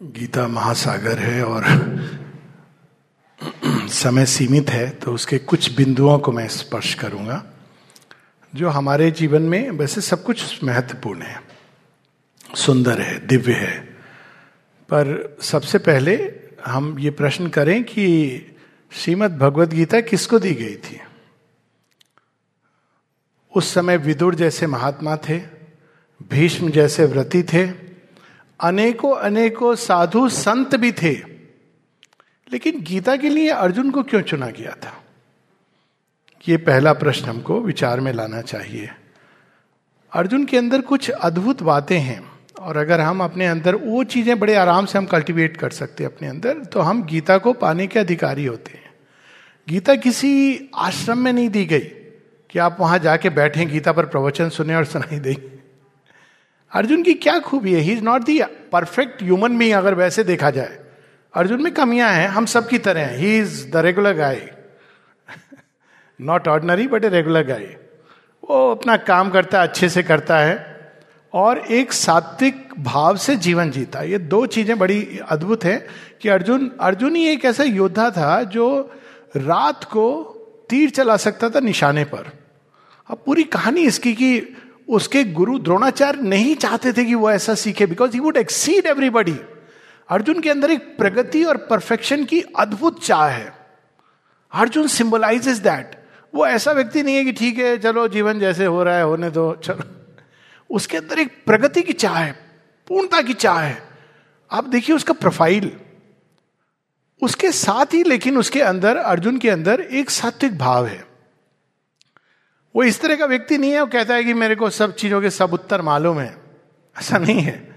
गीता महासागर है और समय सीमित है तो उसके कुछ बिंदुओं को मैं स्पर्श करूँगा, जो हमारे जीवन में वैसे सब कुछ महत्वपूर्ण है। सुंदर है, दिव्य है। पर सबसे पहले हम ये प्रश्न करें कि श्रीमद् भगवत गीता किसको दी गई थी? उस समय विदुर जैसे महात्मा थे, भीष्म जैसे व्रती थे अनेकों अनेकों साधु संत भी थे। लेकिन गीता के लिए अर्जुन को क्यों चुना गया था? ये पहला प्रश्न हमको विचार में लाना चाहिए। अर्जुन के अंदर कुछ अद्भुत बातें हैं, और अगर हम अपने अंदर वो चीज़ें बड़े आराम से हम कल्टीवेट कर सकते हैं अपने अंदर तो हम गीता को पाने के अधिकारी होते हैं। गीता किसी आश्रम में नहीं दी गई कि आप वहाँ जाके बैठे, गीता पर प्रवचन सुने और सुनाई देंगे अर्जुन की क्या खूबी है he is not the perfect human being अगर वैसे देखा जाए। अर्जुन में कमियाँ हैं, हम सब की तरह हैं। Is the regular guy not ordinary but a regular guy वो अपना काम करता है, अच्छे से करता है, और एक सात्विक भाव से जीवन जीता ये दो चीज़ें बड़ी अद्भुत है कि अर्जुन अर्जुन ही एक ऐसा योद्धा था जो रात को तीर चला सकता था निशाने पर। अब पूरी कहानी इसकी कि उसके गुरु द्रोणाचार्य नहीं चाहते थे कि वो ऐसा सीखे because he would exceed everybody Arjun के अंदर एक प्रगति और परफेक्शन की अद्भुत चाह है। अर्जुन सिंबलाइज दैट वो ऐसा व्यक्ति नहीं है कि ठीक है, चलो जीवन जैसे हो रहा है, होने दो, चलो। उसके अंदर एक प्रगति की चाह है, पूर्णता की चाह है। आप देखिए उसका प्रोफ़ाइल उसके साथ ही, लेकिन उसके अंदर, अर्जुन के अंदर एक सात्विक भाव है। वो इस तरह का व्यक्ति नहीं है, वो कहता है कि मेरे को सब चीज़ों के सब उत्तर मालूम है। ऐसा नहीं है।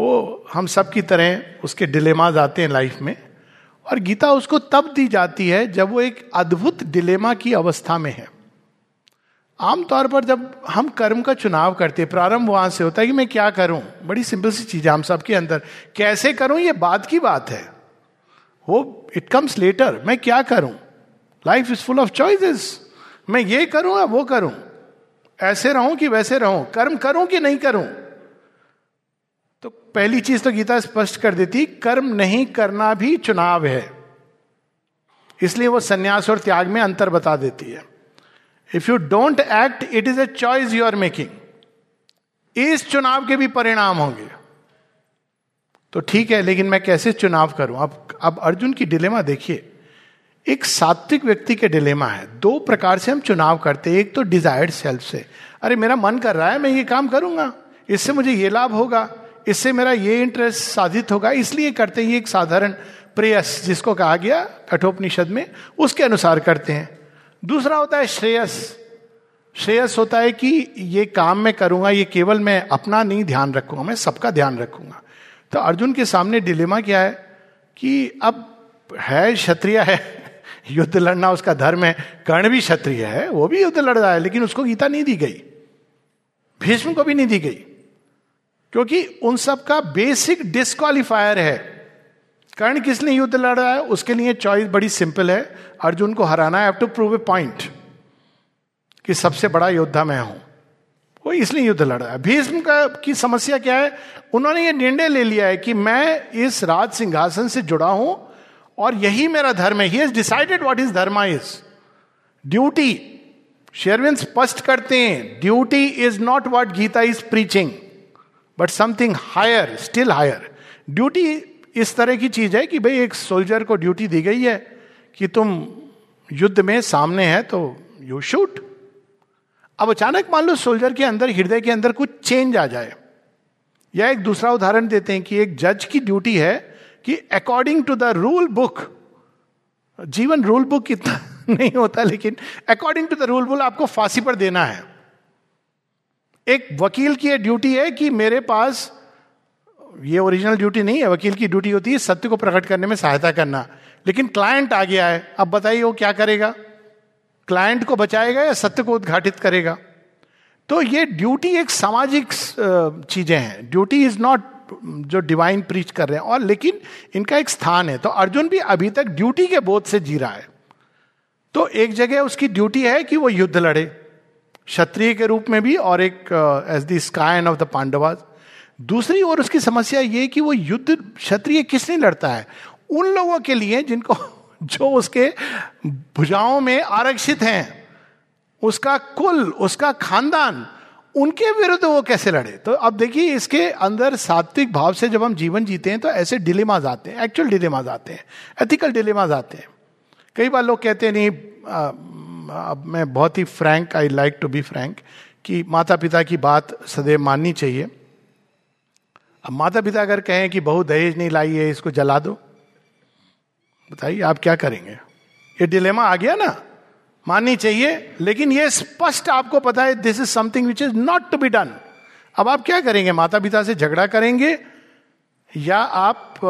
वो, हम सब की तरह उसके डिलेमाज आते हैं लाइफ में, और गीता उसको तब दी जाती है जब वो एक अद्भुत डिलेमा की अवस्था में है। आमतौर पर जब हम कर्म का चुनाव करते हैं, प्रारंभ वहाँ से होता है कि मैं क्या करूँ? बड़ी सिंपल सी चीज़ है हम सबके अंदर। कैसे करूँ? ये बात की बात है। वो इट कम्स लेटर मैं क्या करूँ? Life is full of choices मैं ये करूँ या वो करूँ? ऐसे रहूँ कि वैसे रहूँ? कर्म करूँ कि नहीं करूँ? तो पहली चीज़ तो गीता स्पष्ट कर देती, कर्म नहीं करना भी चुनाव है। इसलिए वो सन्यास और त्याग में अंतर बता देती है। If you don't act it is a choice you are making इस चुनाव के भी परिणाम होंगे। तो ठीक है, लेकिन मैं कैसे चुनाव करूँ? अब अब अर्जुन की डिलेमा देखिए। एक सात्विक व्यक्ति के डिलेमा है। दो प्रकार से हम चुनाव करते हैं, एक तो डिजायर्ड सेल्फ से। अरे, मेरा मन कर रहा है, मैं ये काम करूँगा। इससे मुझे ये लाभ होगा, इससे मेरा ये इंटरेस्ट साधित होगा। इसलिए करते हैं एक साधारण प्रेयस, जिसको कहा गया कठोपनिषद में, उसके अनुसार करते हैं। दूसरा होता है श्रेयस। श्रेयस होता है कि ये काम मैं करूँगा, ये केवल मैं अपना नहीं ध्यान रखूँगा, मैं सबका ध्यान रखूँगा। तो अर्जुन के सामने डिलेमा क्या है? कि अब है, क्षत्रिय है युद्ध लड़ना उसका धर्म है, कर्ण भी क्षत्रिय है, वो भी युद्ध लड़ रहा है, लेकिन उसको गीता नहीं दी गई। भीष्म को भी नहीं दी गई, क्योंकि उन सब का बेसिक डिस्कालीफायर है। कर्ण किस लिए युद्ध लड़ रहा है? उसके लिए चॉइस बड़ी सिंपल है। अर्जुन को हराना है टू प्रूव ए पॉइंट कि सबसे बड़ा योद्धा मैं हूँ। वो इसलिए युद्ध लड़ रहा है। भीष्म का, की समस्या क्या है? उन्होंने ये निर्णय ले लिया है कि मैं इस राज सिंहासन से जुड़ा हूँ और यही मेरा धर्म है। He has decided what is dharma is duty Sherwin स्पष्ट करते हैं। Duty is not what Gita is preaching but something higher still higher duty इस तरह की चीज़ है कि भाई एक सोल्जर को ड्यूटी दी गई है कि तुम युद्ध में सामने है तो यू शूट अब अचानक मान लो सोल्जर के अंदर, हृदय के अंदर कुछ चेंज आ जाए। या एक दूसरा उदाहरण देते हैं कि एक जज की ड्यूटी है कि according to the rule book जीवन रूल बुक इतना नहीं होता, लेकिन according to the rule book आपको फांसी पर देना है। एक वकील की ड्यूटी है कि मेरे पास, ये ओरिजिनल ड्यूटी नहीं है, वकील की ड्यूटी होती है सत्य को प्रकट करने में सहायता करना। लेकिन क्लाइंट आ गया है, अब बताइए वो क्या करेगा? क्लाइंट को बचाएगा या सत्य को उद्घाटित करेगा? तो ये ड्यूटी एक सामाजिक चीज़ें हैं। ड्यूटी इज़ नॉट जो डिवाइन प्रीच कर रहे हैं। और लेकिन इनका एक स्थान है। तो अर्जुन भी अभी तक ड्यूटी के बोध से जी रहा है। तो एक जगह उसकी ड्यूटी है कि वो युद्ध लड़े। क्षत्रिय के रूप में भी और एक as the scion of the Pandavas दूसरी ओर उसकी समस्या ये कि वो युद्ध क्षत्रिय किस नहीं लड़ता है? उन लोगों के लिए जिनको, जो उसके भुजाओं में आरक्षित हैं। उसका कुल, उसका खानदान उनके विरुद्ध वो कैसे लड़े? तो अब देखिए, इसके अंदर सात्विक भाव से जब हम जीवन जीते हैं तो ऐसे डिलेमाज आते हैं एक्चुअल डिलेमाज आते हैं एथिकल डिलेमाज आते हैं। कई बार लोग कहते हैं, नहीं अब मैं बहुत ही frank I like to be frank कि माता पिता की बात सदैव माननी चाहिए। अब माता पिता अगर कहें कि, बहु, दहेज नहीं लाई है, इसको जला दो। बताइए, आप क्या करेंगे? ये डिलेमा आ गया ना? माननी चाहिए, लेकिन ये स्पष्ट आपको पता है this is something which is not to be done अब आप क्या करेंगे? माता पिता से झगड़ा करेंगे, या आप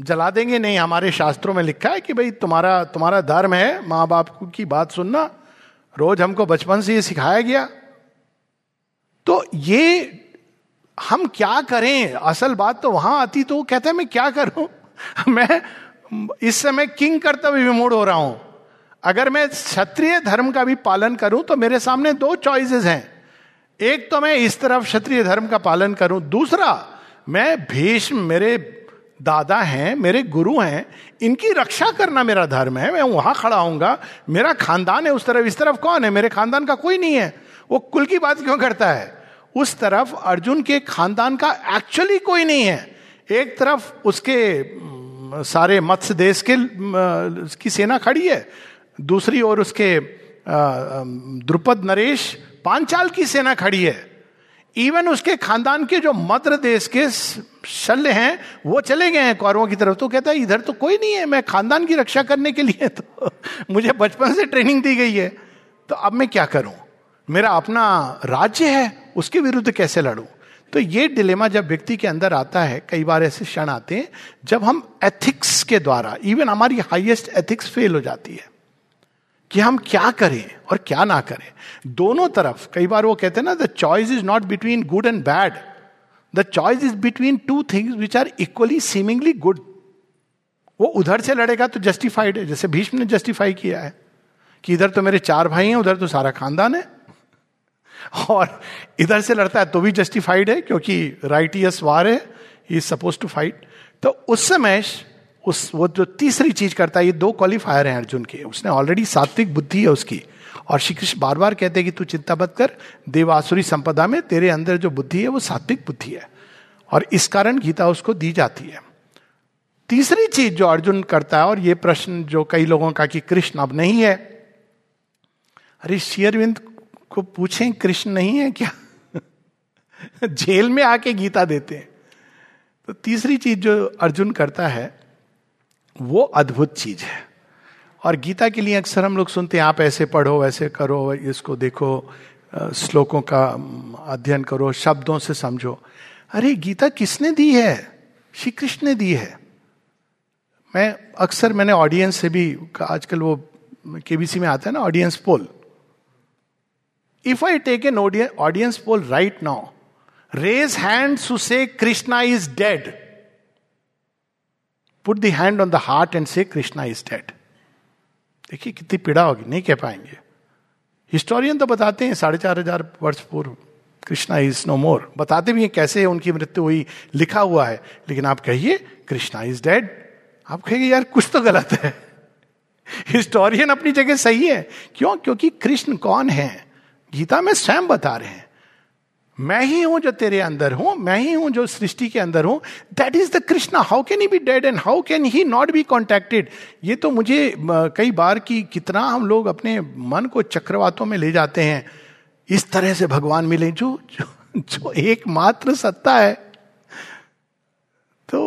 जला देंगे? नहीं, हमारे शास्त्रों में लिखा है कि भाई, तुम्हारा तुम्हारा धर्म है माँ बाप की बात सुनना। रोज हमको बचपन से ये सिखाया गया। तो ये हम क्या करें? असल बात तो वहाँ आती तो वो कहते हैं, मैं क्या करूँ? मैं इस समय किंग कर्तव्य विमूढ़ हो रहा हूँ। अगर मैं क्षत्रिय धर्म का भी पालन करूँ तो मेरे सामने दो चॉइसेस हैं। एक तो मैं इस तरफ़ क्षत्रिय धर्म का पालन करूँ, दूसरा, मैं भीष्म, मेरे दादा हैं, मेरे गुरु हैं, इनकी रक्षा करना मेरा धर्म है, मैं वहाँ खड़ा होऊँगा, मेरा खानदान है उस तरफ़, इस तरफ़ कौन है? मेरे खानदान का कोई नहीं है। वो कुल की बात क्यों करता है? उस तरफ़ अर्जुन के खानदान का एक्चुअली कोई नहीं है। एक तरफ़ उसके, सारे मत्स्य देश के की सेना खड़ी है। दूसरी ओर उसके द्रुपद नरेश पांचाल की सेना खड़ी है। इवन उसके खानदान के जो मद्र देश के शल्य हैं, वो चले गए हैं कौरवों की तरफ़। तो कहता है, इधर तो कोई नहीं है, मैं खानदान की रक्षा करने के लिए तो मुझे बचपन से ट्रेनिंग दी गई है। तो अब मैं क्या करूँ? मेरा अपना राज्य है, उसके विरुद्ध कैसे लड़ूं? तो ये डिलेमा जब व्यक्ति के अंदर आता है, कई बार ऐसे क्षण आते हैं, जब हम एथिक्स के द्वारा इवन हमारी हाईएस्ट एथिक्स फेल हो जाती है। कि हम क्या करें और क्या ना करें। दोनों तरफ़, कई बार वो कहते हैं ना the choice is not between good and bad the choice is between two things which are equally seemingly good वो उधर से लड़ेगा तो जस्टिफाइड है, जैसे भीष्म ने जस्टिफाई किया है कि इधर तो मेरे चार भाई हैं, उधर तो सारा खानदान है। और इधर से लड़ता है तो भी जस्टिफाइड है, क्योंकि राइटियस वार है ही इज़ सपोज़ टू फाइट तो उस समय उस, वो जो तीसरी चीज़ करता है, ये दो क्वालिफायर हैं अर्जुन के। उसने ऑलरेडी सात्विक बुद्धि है उसकी। और श्री कृष्ण बार बार कहते हैं कि तू चिंता मत कर, देवासुरी संपदा में तेरे अंदर जो बुद्धि है, वो सात्विक बुद्धि है। और इस कारण गीता उसको दी जाती है। तीसरी चीज़ जो अर्जुन करता है, और ये प्रश्न जो कई लोगों का कि कृष्ण अब नहीं है। अरे शेयरविंद को पूछें, कृष्ण नहीं है क्या? जेल में आके गीता देते हैं। तो तीसरी चीज़ जो अर्जुन करता है वो अद्भुत चीज़ है। और गीता के लिए अक्सर हम लोग सुनते हैं आप ऐसे पढ़ो वैसे करो इसको देखो श्लोकों का अध्ययन करो शब्दों से समझो। अरे गीता किसने दी है? श्री कृष्ण ने दी है। मैं अक्सर मैंने ऑडियंस से भी आजकल वो केबीसी में आता है ना audience poll if I take an audience poll right now, raise hands who say Krishna is dead. Put the hand on the heart and say Krishna is dead देखिए कितनी पीड़ा होगी, नहीं कह पाएँगे। हिस्टोरियन तो बताते हैं, साढ़े चार हज़ार वर्ष पूर्व कृष्णा इज़ नो मोर बताते भी हैं कैसे उनकी मृत्यु हुई, लिखा हुआ है, लेकिन आप कहिए कृष्णा इज़ डेड आप कहेंगे यार, कुछ तो गलत है। हिस्टोरियन अपनी जगह सही है। क्यों? क्योंकि कृष्ण कौन है? गीता में स्वयं बता रहे हैं। मैं ही हूँ जो तेरे अंदर हूँ मैं ही हूँ जो सृष्टि के अंदर हूँ। That is the Krishna how can he be dead and how can he not be contacted ये तो मुझे कई बार की कितना हम लोग अपने मन को चक्रवातों में ले जाते हैं। इस तरह से भगवान मिले जो जो, जो एकमात्र सत्ता है। तो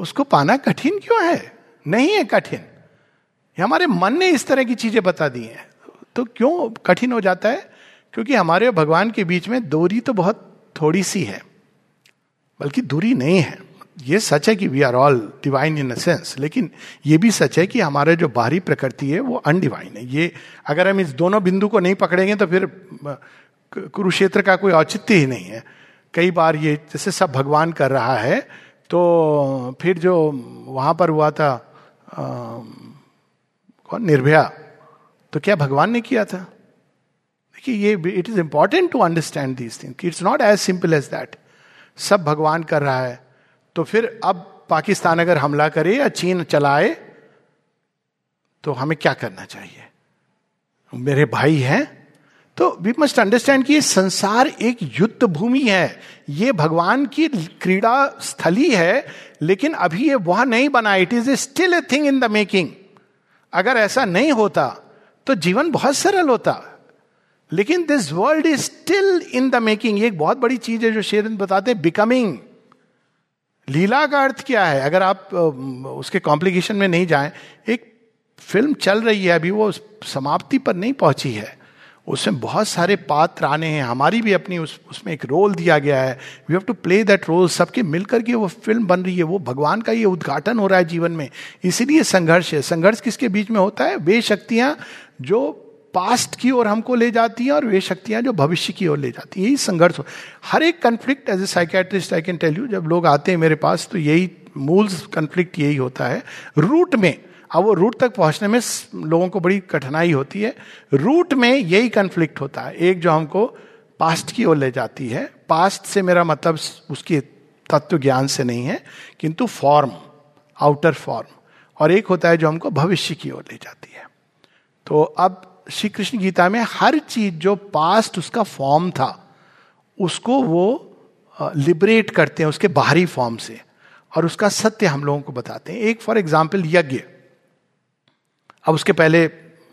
उसको पाना कठिन क्यों है? नहीं है कठिन। हमारे मन ने इस तरह की चीज़ें बता दी हैं। तो क्यों कठिन हो जाता है? क्योंकि हमारे और भगवान के बीच में दूरी तो बहुत थोड़ी सी है, बल्कि दूरी नहीं है। ये सच है कि we are all divine in a sense लेकिन ये भी सच है कि हमारे जो बाहरी प्रकृति है, वो अनडिवाइन है। ये अगर हम इस दोनों बिंदु को नहीं पकड़ेंगे तो फिर कुरुक्षेत्र का कोई औचित्य ही नहीं है। कई बार ये, जैसे सब भगवान कर रहा है तो फिर जो वहाँ पर हुआ था कौन? निर्भया। तो क्या भगवान ने किया था? कि ये it is important to understand these thing it's not as simple as that सब भगवान कर रहा है तो फिर अब पाकिस्तान अगर हमला करे या चीन चलाए तो हमें क्या करना चाहिए? मेरे भाई हैं तो वी मस्ट अंडरस्टैंड कि संसार एक युद्ध भूमि है। ये भगवान की क्रीड़ा स्थली है, लेकिन अभी ये वह नहीं बना it is a still a thing in the making अगर ऐसा नहीं होता तो जीवन बहुत सरल होता। लेकिन this world is still in the making एक बहुत बड़ी चीज़ है जो शेरन बताते हैं बिकमिंग लीला का अर्थ क्या है? अगर आप उसके कॉम्प्लिकेशन में नहीं जाएँ, एक फ़िल्म चल रही है अभी, वो समाप्ति पर नहीं पहुँची है। उसमें बहुत सारे पात्र आने हैं। हमारी भी अपनी उस, उसमें एक रोल दिया गया है। We have to play that role सबके मिलकर के वो फ़िल्म बन रही है। वो भगवान का ये उद्घाटन हो रहा है जीवन में। इसीलिए संघर्ष है। संघर्ष किसके बीच में होता है? वे शक्तियाँ जो पास्ट की ओर हमको ले जाती हैं और वे शक्तियाँ जो भविष्य की ओर ले जाती हैं। यही संघर्ष हो। हर एक conflict as a psychiatrist I can tell you जब लोग आते हैं मेरे पास तो यही मूल कन्फ्लिक्ट यही होता है। रूट में, अब वो रूट तक पहुँचने में लोगों को बड़ी कठिनाई होती है। रूट में यही कन्फ्लिक्ट होता है। एक जो हमको पास्ट की ओर ले जाती है। पास्ट से मेरा मतलब उसकी तत्व ज्ञान से नहीं है, किंतु फॉर्म आउटर फॉर्म और एक होता है जो हमको भविष्य की ओर ले जाती है। तो अब श्री कृष्ण गीता में हर चीज़ जो पास्ट उसका फॉर्म था, उसको वो लिबरेट करते हैं उसके बाहरी फॉर्म से। और उसका सत्य हम लोगों को बताते हैं। एक फॉर एग्ज़ाम्पल यज्ञ। अब उसके पहले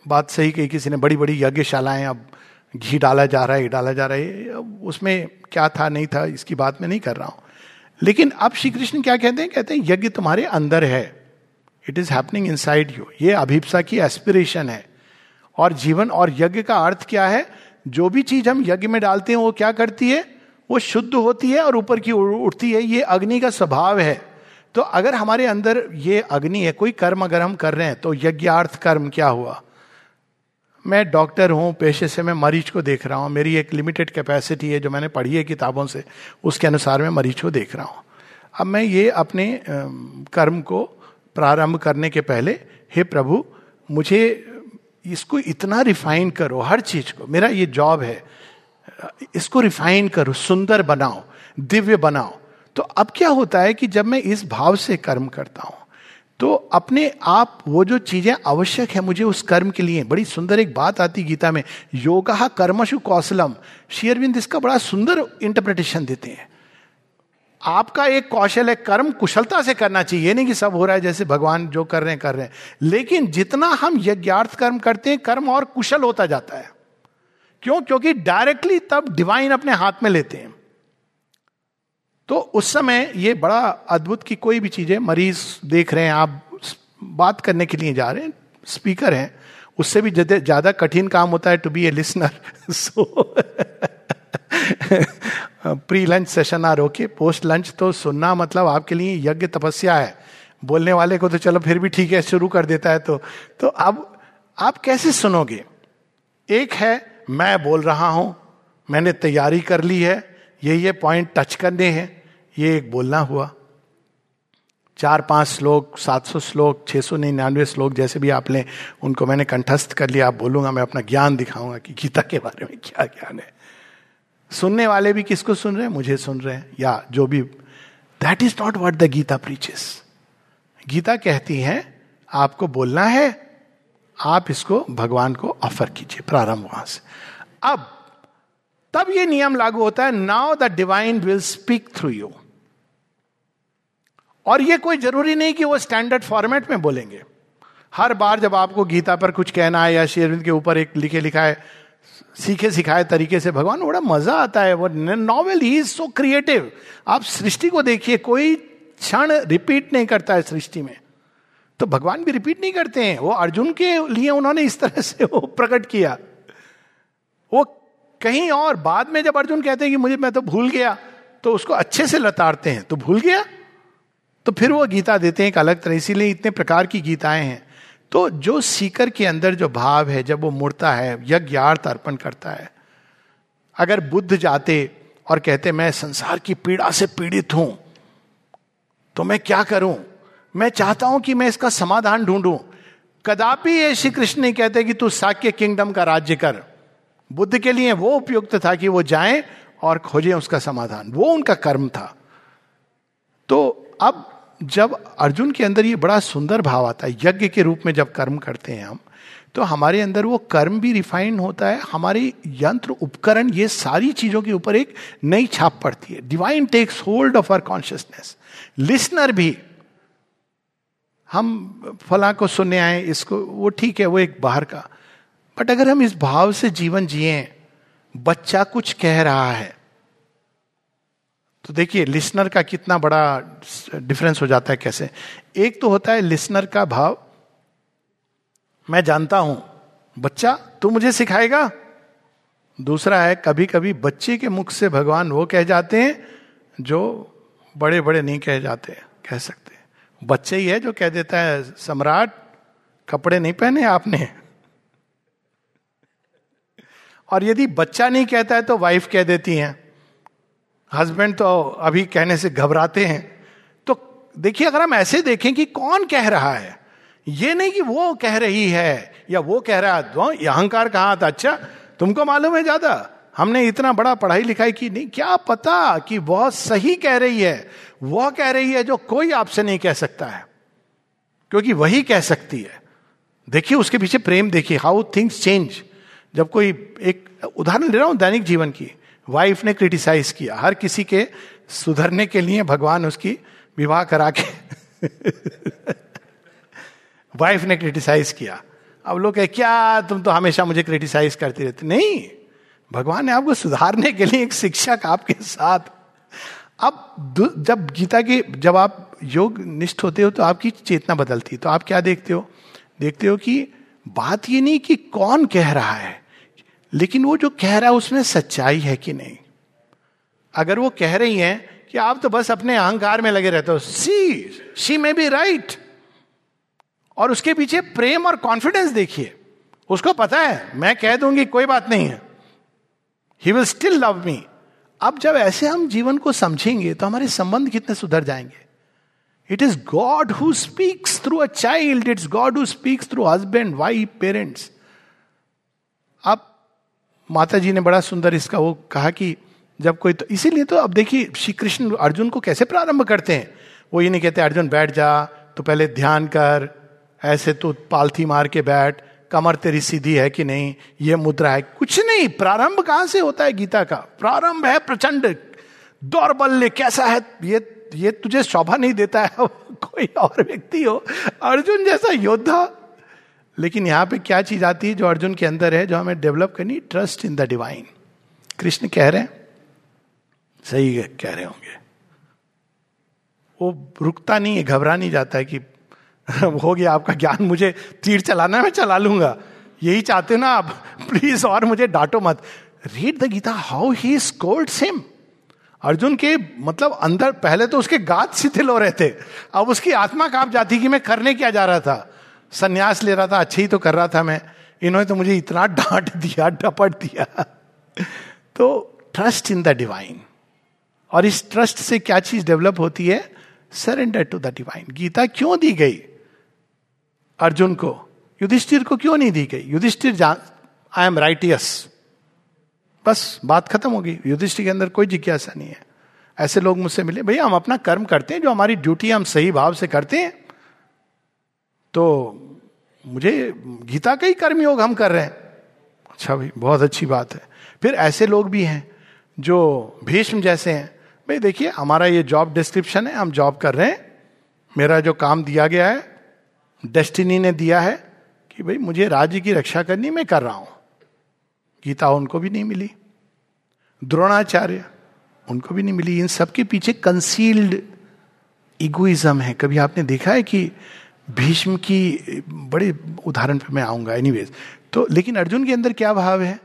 बात सही कही किसी ने बड़ी बड़ी यज्ञशालाएँ, अब घी डाला जा रहा है डाला जा रहा है उसमें क्या था, नहीं था, इसकी बात मैं नहीं कर रहा हूँ। लेकिन अब श्री कृष्ण क्या कहते हैं? कहते हैं, यज्ञ तुम्हारे अंदर है। It is happening inside you ये अभिप्सा की एस्पिरेशन है। और जीवन और यज्ञ का अर्थ क्या है? जो भी चीज़ हम यज्ञ में डालते हैं, वो क्या करती है? वो शुद्ध होती है और ऊपर की उठती है। ये अग्नि का स्वभाव है। तो अगर हमारे अंदर ये अग्नि है, कोई कर्म अगर हम कर रहे हैं तो यज्ञार्थ कर्म क्या हुआ? मैं डॉक्टर हूँ, पेशे से मैं मरीज़ को देख रहा हूँ। मेरी एक लिमिटेड कैपेसिटी है, जो मैंने पढ़ी है किताबों से, उसके अनुसार मैं मरीज़ को देख रहा हूँ। अब मैं ये अपने कर्म को प्रारंभ करने के पहले, हे प्रभु, मुझे इसको इतना रिफाइन करो, हर चीज़ को, मेरा ये जॉब है, इसको रिफाइन करो, सुंदर बनाओ, दिव्य बनाओ। तो अब क्या होता है कि जब मैं इस भाव से कर्म करता हूँ तो अपने आप वो जो चीज़ें आवश्यक है मुझे उस कर्म के लिए, बड़ी सुंदर एक बात आती गीता में, योगा कर्मशु कौशलम शेयरविंद इसका बड़ा सुंदर इंटरप्रिटेशन देते हैं। आपका एक कौशल है, कर्म कुशलता से करना चाहिए। नहीं कि सब हो रहा है जैसे भगवान जो कर रहे हैं, कर रहे हैं। लेकिन जितना हम यज्ञार्थ कर्म करते हैं, कर्म और कुशल होता जाता है। क्यों? क्योंकि डायरेक्टली तब डिवाइन अपने हाथ में लेते हैं। तो उस समय ये बड़ा अद्भुत की कोई भी चीज़ है मरीज़ देख रहे हैं, आप बात करने के लिए जा रहे हैं स्पीकर हैं, उससे भी ज़्यादा कठिन काम होता है to be a listener so pre lunch session are okay post lunch तो सुनना मतलब आपके लिए यज्ञ तपस्या है। बोलने वाले को तो चलो फिर भी ठीक है, शुरू कर देता है तो। तो अब आप कैसे सुनोगे? एक है, मैं बोल रहा हूँ, मैंने तैयारी कर ली है ये ये पॉइंट टच करने हैं, ये एक बोलना हुआ। चार पाँच श्लोक, सात सौ श्लोक, छह सौ निन्यानवे श्लोक जैसे भी आप लें उनको मैंने कंठस्थ कर लिया, आप बोलूँगा, मैं अपना ज्ञान दिखाऊँगा कि गीता के बारे में क्या ज्ञान है। सुनने वाले भी किसको सुन रहे हैं? मुझे सुन रहे हैं। या जो भी। That is not what the Gita preaches Gita कहती है, आपको बोलना है, आप इसको भगवान को ऑफ़र कीजिए, प्रारंभ वहाँ से। अब, तब ये नियम लागू होता है now the divine will speak through you और ये कोई ज़रूरी नहीं कि वो स्टैंडर्ड फॉर्मेट में बोलेंगे। हर बार जब आपको गीता पर कुछ कहना है या शेरविंद के ऊपर एक लिखे लिखा है सीखे सिखाए तरीके से भगवान, बड़ा मज़ा आता है वो नॉवेल ही इज़ सो क्रिएटिव आप सृष्टि को देखिए, कोई क्षण रिपीट नहीं करता है सृष्टि में। तो भगवान भी रिपीट नहीं करते हैं। वो अर्जुन के लिए उन्होंने इस तरह से वो प्रकट किया। वो कहीं और, बाद में जब अर्जुन कहते हैं कि मुझे, मैं तो भूल गया तो उसको अच्छे से लताड़ते हैं। तो भूल गया? तो फिर वो गीता देते हैं एक अलग तरह, इसीलिए इतने प्रकार की गीताएँ हैं। तो जो सीकर के अंदर जो भाव है, जब वो मुड़ता है, यज्ञार्थ अर्पण करता है। अगर बुद्ध जाते और कहते, मैं संसार की पीड़ा से पीड़ित हूँ तो मैं क्या करूँ? मैं चाहता हूँ कि मैं इसका समाधान ढूंढूं। कदापि ये श्री कृष्ण नहीं कहते कि तू साक्य किंगडम का राज्य कर। बुद्ध के लिए वो उपयुक्त था कि वो जाएँ और खोजें उसका समाधान। वो उनका कर्म था। तो अब जब अर्जुन के अंदर ये बड़ा सुंदर भाव आता है, यज्ञ के रूप में जब कर्म करते हैं हम तो हमारे अंदर वो कर्म भी रिफाइंड होता है, हमारे यंत्र उपकरण, ये सारी चीज़ों के ऊपर एक नई छाप पड़ती है। Divine takes hold of our consciousness listener भी, हम फला को सुनने आए, इसको, वो ठीक है, वो एक बाहर का। बट अगर हम इस भाव से जीवन जिए, बच्चा कुछ कह रहा है तो देखिए लिसनर का कितना बड़ा डिफरेंस हो जाता है कैसे? एक तो होता है लिसनर का भाव, मैं जानता हूँ, बच्चा, तू मुझे सिखाएगा? दूसरा है कभी कभी बच्चे के मुख से भगवान वो कह जाते हैं, जो बड़े बड़े नहीं कह जाते, कह सकते। बच्चे ही है जो कह देता है, सम्राट, कपड़े नहीं पहने आपने? और यदि बच्चा नहीं कहता है तो वाइफ कह देती हैं हस्बैंड तो अभी कहने से घबराते हैं। तो देखिए, अगर हम ऐसे देखें कि कौन कह रहा है, ये नहीं कि वो कह रही है या वो कह रहा है अहंकार कहा था अच्छा तुमको मालूम है ज़्यादा? हमने इतना बड़ा पढ़ाई लिखाई की नहीं। क्या पता कि वह सही कह रही है, वह कह रही है जो कोई आपसे नहीं कह सकता है, क्योंकि वही कह सकती है। देखिए, उसके पीछे प्रेम, देखिए हाउ थिंग्स चेंज जब कोई एक उदाहरण ले रहा हूँ दैनिक जीवन की। वाइफ ने क्रिटिसाइज किया। हर किसी के सुधरने के लिए भगवान उसकी विवाह करा के वाइफ ने क्रिटिसाइज किया। अब लोग कहे, क्या तुम तो हमेशा मुझे क्रिटिसाइज करती रहती नहीं, भगवान ने आपको सुधारने के लिए एक शिक्षक आपके साथ अब जब गीता की, जब आप योग निष्ठ होते हो तो आपकी चेतना बदलती है। तो आप क्या देखते हो? देखते हो कि बात ये नहीं कि कौन कह रहा है। लेकिन वो जो कह रहा है उसमें सच्चाई है कि नहीं? अगर वो कह रही हैं कि आप तो बस अपने अहंकार में लगे रहते हो। See she may be right और उसके पीछे प्रेम और कॉन्फिडेंस देखिए। उसको पता है, मैं कह दूँगी, कोई बात नहीं है। He will still love me अब जब ऐसे हम जीवन को समझेंगे तो हमारे संबंध कितने सुधर जाएँगे। It is God who speaks through a child it's God who speaks through husband wife parents माता जी ने बड़ा सुंदर इसका वो कहा कि जब कोई तो इसीलिए तो अब देखिए श्री कृष्ण अर्जुन को कैसे प्रारंभ करते हैं? वो ये नहीं कहते, अर्जुन, बैठ जा तो पहले ध्यान कर, ऐसे तो पालथी मार के बैठ, कमर तेरी सीधी है कि नहीं, ये मुद्रा है। कुछ नहीं, प्रारंभ कहाँ से होता है गीता का? प्रारंभ है प्रचंड, दौर्बल्य, कैसा है? ये ये तुझे शोभा नहीं देता है, कोई और व्यक्ति हो। अर्जुन जैसा योद्धा लेकिन यहाँ पे क्या चीज़ आती है जो अर्जुन के अंदर है, जो हमें डेवलप करनी trust in the divine Krishna कह रहे हैं, सही कह रहे होंगे। वो रुकता नहीं है, घबरा नहीं जाता है कि हो गया आपका ज्ञान, मुझे तीर चलाना है, मैं चला लूँगा। यही चाहते हो ना आप? प्लीज़ और मुझे डांटो मत। Read the Gita how he scolds him Arjun के मतलब अंदर, पहले तो उसके गात शिथिल हो रहे थे। अब उसकी आत्मा काँप जाती कि मैं करने क्या जा रहा था? संन्यास ले रहा था, अच्छे ही तो कर रहा था मैं। इन्होंने तो मुझे इतना डांट दिया, डपट दिया। तो ट्रस्ट इन द डिवाइन और इस ट्रस्ट से क्या चीज़ डेवलप होती है? Surrender to the divine Gita क्यों दी गई? अर्जुन को। युधिष्ठिर को क्यों नहीं दी गई? युधिष्ठिर आई एम राइटियस बस, बात खत्म होगी युधिष्ठिर के अंदर कोई जिज्ञासा नहीं है। ऐसे लोग मुझसे मिले, भैया, हम अपना कर्म करते हैं, जो हमारी ड्यूटी हम सही भाव से करते हैं तो मुझे गीता का ही कर्म योग हम कर रहे हैं। अच्छा भाई, बहुत अच्छी बात है। फिर ऐसे लोग भी हैं जो भीष्म जैसे हैं। भाई देखिए, हमारा ये जॉब डिस्क्रिप्शन है, हम जॉब कर रहे हैं। मेरा जो काम दिया गया है डेस्टिनी ने दिया है कि भाई मुझे राज्य की रक्षा करनी, मैं कर रहा हूँ। गीता उनको भी नहीं मिली। द्रोणाचार्य उनको भी नहीं मिली। इन सबके पीछे कंसील्ड इगोइज्म है। कभी आपने देखा है कि भीष्म की बड़े उदाहरण पर मैं आऊँगा एनीवेज तो लेकिन अर्जुन के अंदर क्या भाव है?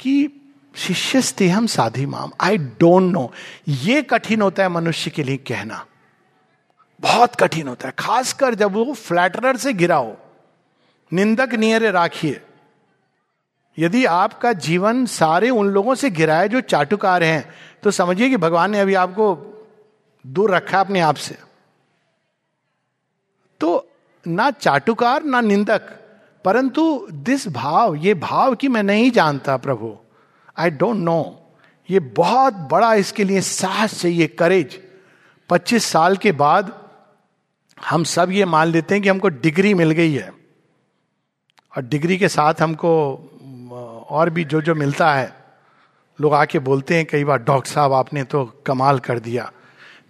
कि शिष्य हम साधी माम। आई डोंट नो ये कठिन होता है मनुष्य के लिए कहना। बहुत कठिन होता है। खासकर जब वो फ्लैटरर से गिरा हो। निंदक नियरे राखिए। यदि आपका जीवन सारे उन लोगों से गिरा है जो चाटुकार हैं तो समझिए कि भगवान ने अभी आपको दूर रखा अपने आप से। तो ना चाटुकार, ना निंदक, परंतु दिस भाव, ये भाव कि मैं नहीं जानता प्रभु। आई डोंट नो ये बहुत बड़ा इसके लिए साहस चाहिए करेज 25 साल के बाद हम सब ये मान लेते हैं कि हमको डिग्री मिल गई है। और डिग्री के साथ हमको और भी जो जो मिलता है, लोग आके बोलते हैं, कई बार, डॉक्टर साहब, आपने तो कमाल कर दिया।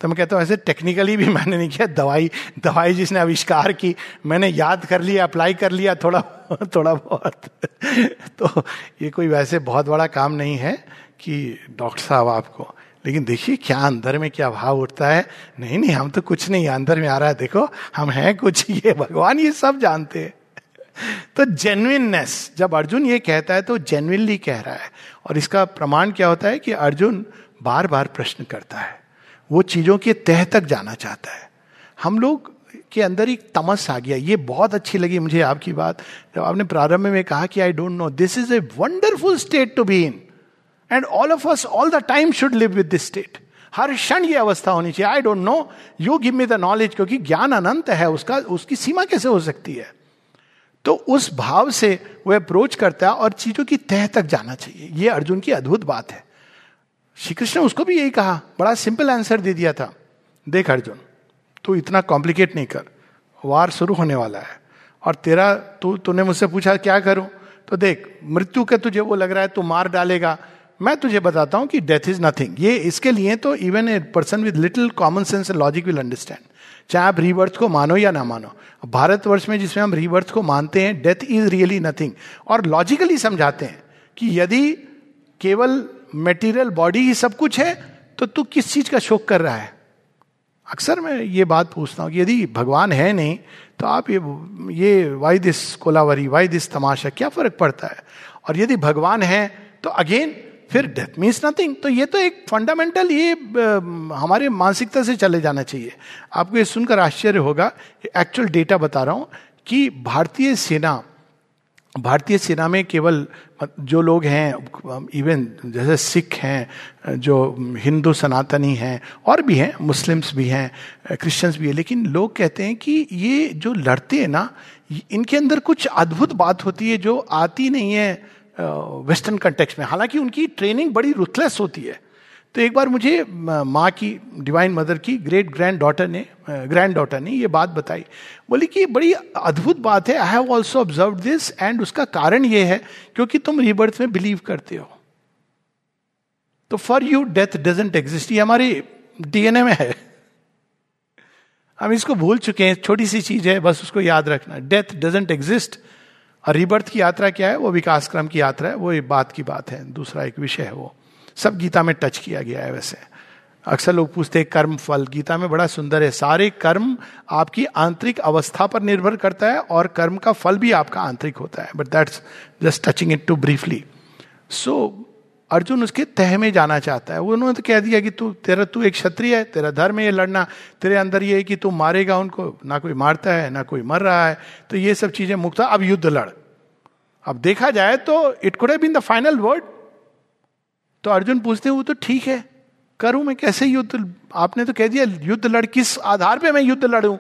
तो मैं कहता हूँ, ऐसे टेक्निकली भी मैंने नहीं किया। दवाई दवाई जिसने आविष्कार की, मैंने याद कर लिया अप्लाई कर लिया थोड़ा थोड़ा बहुत। तो ये कोई वैसे बहुत बड़ा काम नहीं है कि डॉक्टर साहब आपको, लेकिन देखिए क्या अंदर में क्या भाव उठता है। नहीं नहीं, हम तो कुछ नहीं, अंदर में आ रहा है। देखो, हम हैं कुछ, ये भगवान ये सब जानते हैं। तो जेन्युइननेस जब अर्जुन ये कहता है तो जेन्युइनली कह रहा है। और इसका प्रमाण क्या होता है कि अर्जुन बार बार प्रश्न करता है। वो चीज़ों के तह तक जाना चाहता है। हम लोग के अंदर एक तमस आ गया। ये बहुत अच्छी लगी मुझे आपकी बात। जब आपने प्रारंभ में कहा कि I don't know this is a wonderful state to be in and all of us all the time should live with this state हर क्षण ये अवस्था होनी चाहिए। I don't know you give me the knowledge क्योंकि ज्ञान अनंत है, उसका, उसकी सीमा कैसे हो सकती है? तो उस भाव से वह अप्रोच करता है और चीज़ों की तह तक जाना चाहिए। ये अर्जुन की अद्भुत बात है। श्री कृष्ण उसको भी यही कहा, बड़ा सिंपल आंसर दे दिया था। देख अर्जुन, तू इतना कॉम्प्लिकेट नहीं कर। वार शुरू होने वाला है। और तेरा, तू, तूने मुझसे पूछा, क्या करूँ? तो देख, मृत्यु का तुझे वो लग रहा है, तू मार डालेगा। मैं तुझे बताता हूँ कि डेथ इज़ नथिंग ये इसके लिए तो even a person with little common sense and logic will understand चाहे आप रीबर्थ को मानो या ना मानो। भारतवर्ष में जिसमें हम रीबर्थ को मानते हैं डेथ इज़ रियली नथिंग और लॉजिकली समझाते हैं कि यदि केवल मेटीरियल बॉडी ही सब कुछ है तो तू किस चीज़ का शोक कर रहा है? अक्सर मैं ये बात पूछता हूँ कि यदि भगवान है नहीं तो आप ये ये why this kolaveri why this तमाशा, क्या फ़र्क पड़ता है? और यदि भगवान है तो अगेन फिर डेथ मीन्स नथिंग तो ये तो एक फंडामेंटल ये हमारे मानसिकता से चले जाना चाहिए। आपको ये सुनकर आश्चर्य होगा एक्चुअल डेटा बता रहा हूँ कि भारतीय सेना भारतीय सेना में केवल जो लोग हैं इवन जैसे सिख हैं जो हिंदू सनातनी हैं, और भी हैं, मुस्लिम्स भी हैं क्रिश्चियंस भी हैं, लेकिन लोग कहते हैं कि ये जो लड़ते हैं ना इनके अंदर कुछ अद्भुत बात होती है जो आती नहीं है वेस्टर्न कंटेक्स में। हालाँकि उनकी ट्रेनिंग बड़ी रुथलेस होती है। तो एक बार मुझे, माँ की डिवाइन मदर की ग्रेट ग्रैंड डॉटर ने ग्रैंड डॉटर ने ये बात बताई। बोली कि बड़ी अद्भुत बात है I have also observe this and उसका कारण ये है क्योंकि तुम रीबर्थ में बिलीव करते हो। तो for you death doesn't exist ये हमारे डीएनए में है। हम इसको भूल चुके हैं, छोटी सी चीज़ है, बस उसको याद रखना। डेथ डजेंट एग्जिस्ट और रिबर्थ की यात्रा क्या है? वो विकास क्रम की यात्रा है, वो एक बात की बात है, दूसरा एक विषय है वो। सब गीता में टच किया गया है वैसे। अक्सर लोग पूछते हैं, कर्म फल, गीता में बड़ा सुंदर है। सारे कर्म आपकी आंतरिक अवस्था पर निर्भर करता है और कर्म का फल भी आपका आंतरिक होता है। But that's just touching it too briefly so Arjun उसके तह में जाना चाहता है। उन्होंने तो कह दिया कि तू, तेरा, तू एक क्षत्रिय है, तेरा धर्म है, ये लड़ना। तेरे अंदर ये है कि तू मारेगा उनको, ना कोई मारता है, ना कोई मर रहा है। तो ये सब चीज़ें मुक्त। अब युद्ध लड़। अब देखा जाए तो it could been the final word तो अर्जुन पूछते हैं, वो तो ठीक है, करूँ मैं कैसे युद्ध? आपने तो कह दिया, युद्ध लड़, किस आधार पे मैं युद्ध लड़ू?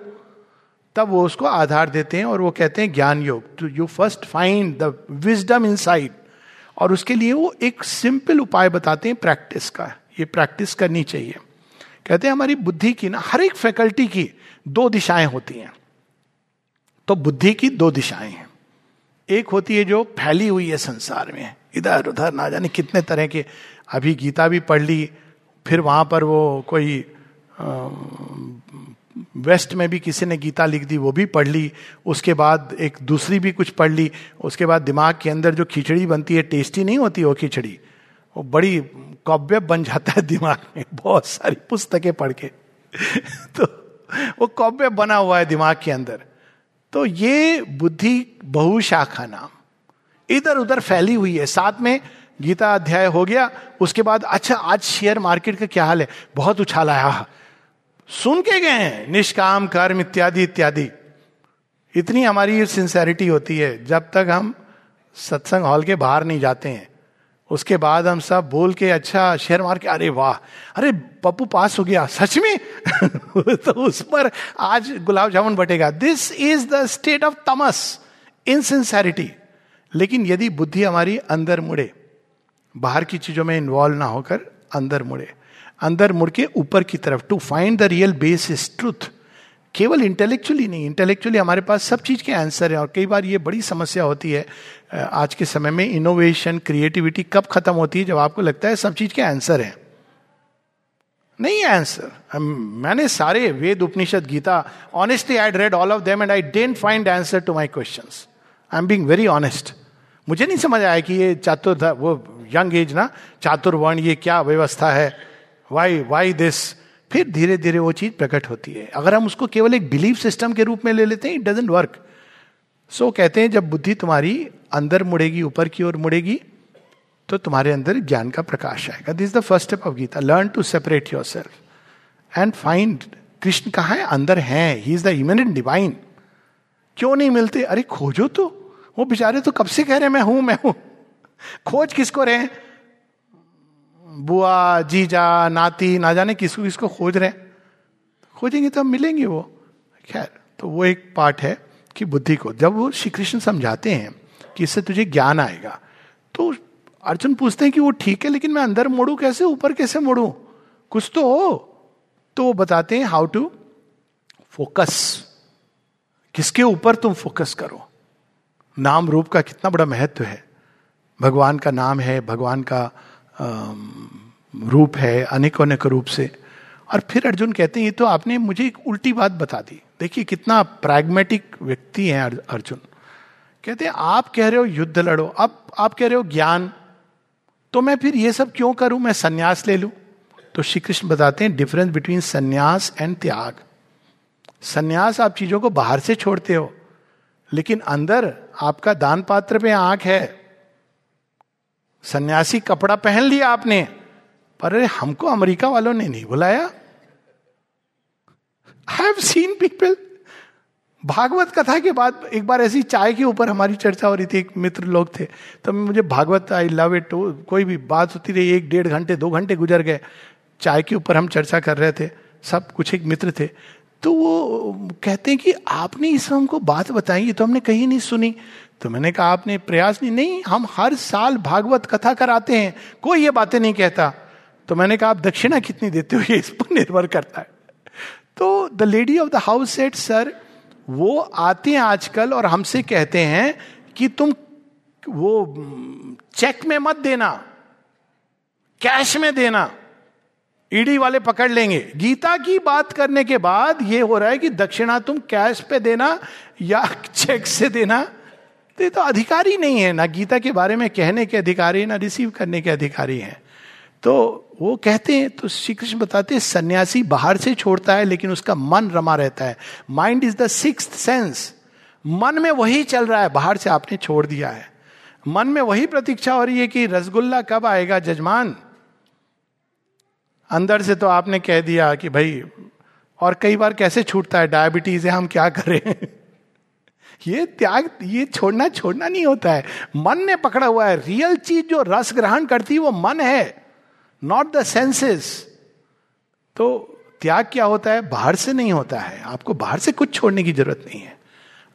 तब वो उसको आधार देते हैं और वो कहते हैं, ज्ञान योग you first find the wisdom in और उसके लिए वो एक सिंपल उपाय बताते हैं प्रैक्टिस का। ये प्रैक्टिस करनी चाहिए। कहते हैं, हमारी बुद्धि की ना, हर एक फैकल्टी की दो दिशाएँ होती हैं। तो बुद्धि की दो दिशाएँ हैं। एक होती है जो फैली हुई है संसार में इधर उधर ना जाने कितने तरह के। अभी गीता भी पढ़ ली फिर वहाँ पर वो कोई आ, वेस्ट में भी किसी ने गीता लिख दी वो भी पढ़ ली। उसके बाद एक दूसरी भी कुछ पढ़ ली। उसके बाद दिमाग के अंदर जो खिचड़ी बनती है टेस्टी नहीं होती वो खिचड़ी वो बड़ी कव्य बन जाता है दिमाग में बहुत सारी पुस्तकें पढ़ के। तो वो कव्य बना हुआ है दिमाग के अंदर। तो ये बुद्धि बहुशाखा नाम। इधर उधर फैली हुई है। साथ में गीता अध्याय हो गया। उसके बाद अच्छा आज शेयर मार्केट का क्या हाल है? बहुत उछाल आया। सुन के गए हैं। निष्काम, कर्म इत्यादि इत्यादि। इतनी हमारी सिंसेरिटी होती है। जब तक हम सत्संग हॉल के बाहर नहीं जाते हैं, उसके बाद हम सब बोल के अच्छा शेयर मार के अरे वाह, अरे पप्पू पास हो गया। सच में? तो उस पर आज gulab jamun बटेगा। This is the state of tamas insincerity लेकिन यदि बुद्धि हमारी अंदर मुड़े, बाहर की चीज़ों में इन्वॉल्व ना होकर अंदर मुड़े, अंदर मुड़ के ऊपर की तरफ़ to find the real base is truth केवल इंटेलेक्चुअली नहीं इंटेलेक्चुअली हमारे पास सब चीज़ के आंसर है और कई बार ये बड़ी समस्या होती है आज के समय में इनोवेशन क्रिएटिविटी कब खत्म होती है जब आपको लगता है सब चीज़ के आंसर है? नहीं आंसर मैंने सारे Veda, Upanishad, Gita honestly I read all of them and I didn't find answer to my question I am being very honest मुझे नहीं समझ आया कि ये चातुर वो यंग एज ना, चातुर्वर्ण ये क्या व्यवस्था है? वाई वाई दिस फिर धीरे धीरे वो चीज़ प्रकट होती है। अगर हम उसको केवल एक बिलीफ सिस्टम के रूप में ले लेते हैं इट डजेंट वर्क सो कहते हैं, जब बुद्धि तुम्हारी अंदर मुड़ेगी, ऊपर की ओर मुड़ेगी तो तुम्हारे अंदर ज्ञान का प्रकाश आएगा। This the first step of Gita learn to separate yourself and find Krishna कहा है? अंदर है. He is the immanent divine क्यों नहीं मिलते? अरे खोजो तो। वो बेचारे तो कब से कह रहे मैं हूँ मैं हूँ। खोज किसको रहे बुआ, जीजा, नाती, ना जाने किसको किसको खोज रहे खोजेंगे तो हम मिलेंगे वो। खैर तो वो एक पार्ट है कि बुद्धि को, जब वो श्री कृष्ण समझाते हैं कि इससे तुझे ज्ञान आएगा तो अर्जुन पूछते हैं कि वो ठीक है, लेकिन मैं अंदर मोड़ू कैसे, ऊपर कैसे मोड़ू? कुछ तो हो। तो वो बताते हैं हाउ टू फोकस किसके ऊपर तुम फोकस करो? नाम रूप का कितना बड़ा महत्व है। भगवान का नाम है, भगवान का रूप है अनेक अनेक रूप से। और फिर अर्जुन कहते हैं, ये तो आपने मुझे एक उल्टी बात बता दी। देखिए कितना प्रैग्मेटिक व्यक्ति है अर्जुन। कहते हैं, आप कह रहे हो युद्ध लड़ो, अब आप कह रहे हो ज्ञान। तो मैं फिर ये सब क्यों करूँ? मैं सन्यास ले लूँ? तो श्री कृष्ण बताते हैं डिफरेंस बिटवीन सन्यास एंड त्याग। सन्यास आप चीज़ों को बाहर से छोड़ते हो लेकिन अंदर आपका दान पात्र पे आँख है। सन्यासी कपड़ा पहन लिया आपने, पर अरे हमको अमेरिका वालों ने नहीं बुलाया। I have seen people Bhagwat कथा के बाद एक बार ऐसी चाय के ऊपर हमारी चर्चा हो रही थी, एक मित्र लोग थे तो मुझे भागवत आई लव इट कोई भी बात होती रही, एक डेढ़ घंटे, दो घंटे गुजर गए। चाय के ऊपर हम चर्चा कर रहे थे, सब कुछ एक मित्र थे। तो वो कहते हैं कि आपने इस हमको बात बताई, ये तो हमने कहीं नहीं सुनी। तो मैंने कहा, आपने प्रयास नहीं नहीं, हम हर साल भागवत कथा कराते हैं, कोई ये बातें नहीं कहता। तो मैंने कहा, आप दक्षिणा कितनी देते हो, ये इस पर निर्भर करता है। तो the lady of the house said sir वो आते हैं आजकल और हमसे कहते हैं कि तुम वो चेक में मत देना कैश में देना। ईडी वाले पकड़ लेंगे। गीता की बात करने के बाद ये हो रहा है कि दक्षिणा तुम कैश पे देना या चेक से देना। तो ये तो अधिकारी नहीं है। ना गीता के बारे में कहने के अधिकारी, ना रिसीव करने के अधिकारी हैं। तो वो कहते हैं तो श्री कृष्ण बताते हैं, सन्यासी बाहर से छोड़ता है, लेकिन उसका मन रमा रहता है। Mind is the six sense मन में वही चल रहा है, बाहर से आपने छोड़ दिया है। मन में वही प्रतीक्षा हो रही है कि रसगुल्ला कब आएगा, जजमान? अंदर से तो आपने कह दिया कि भाई, और कई बार कैसे छूटता है, डायबिटीज़ है, हम क्या करें? ये त्याग, ये छोड़ना छोड़ना नहीं होता है। मन ने पकड़ा हुआ है। रियल चीज़ जो रस ग्रहण करती है वो मन है नॉट द सेंसेस तो त्याग क्या होता है? बाहर से नहीं होता है। आपको बाहर से कुछ छोड़ने की ज़रूरत नहीं है।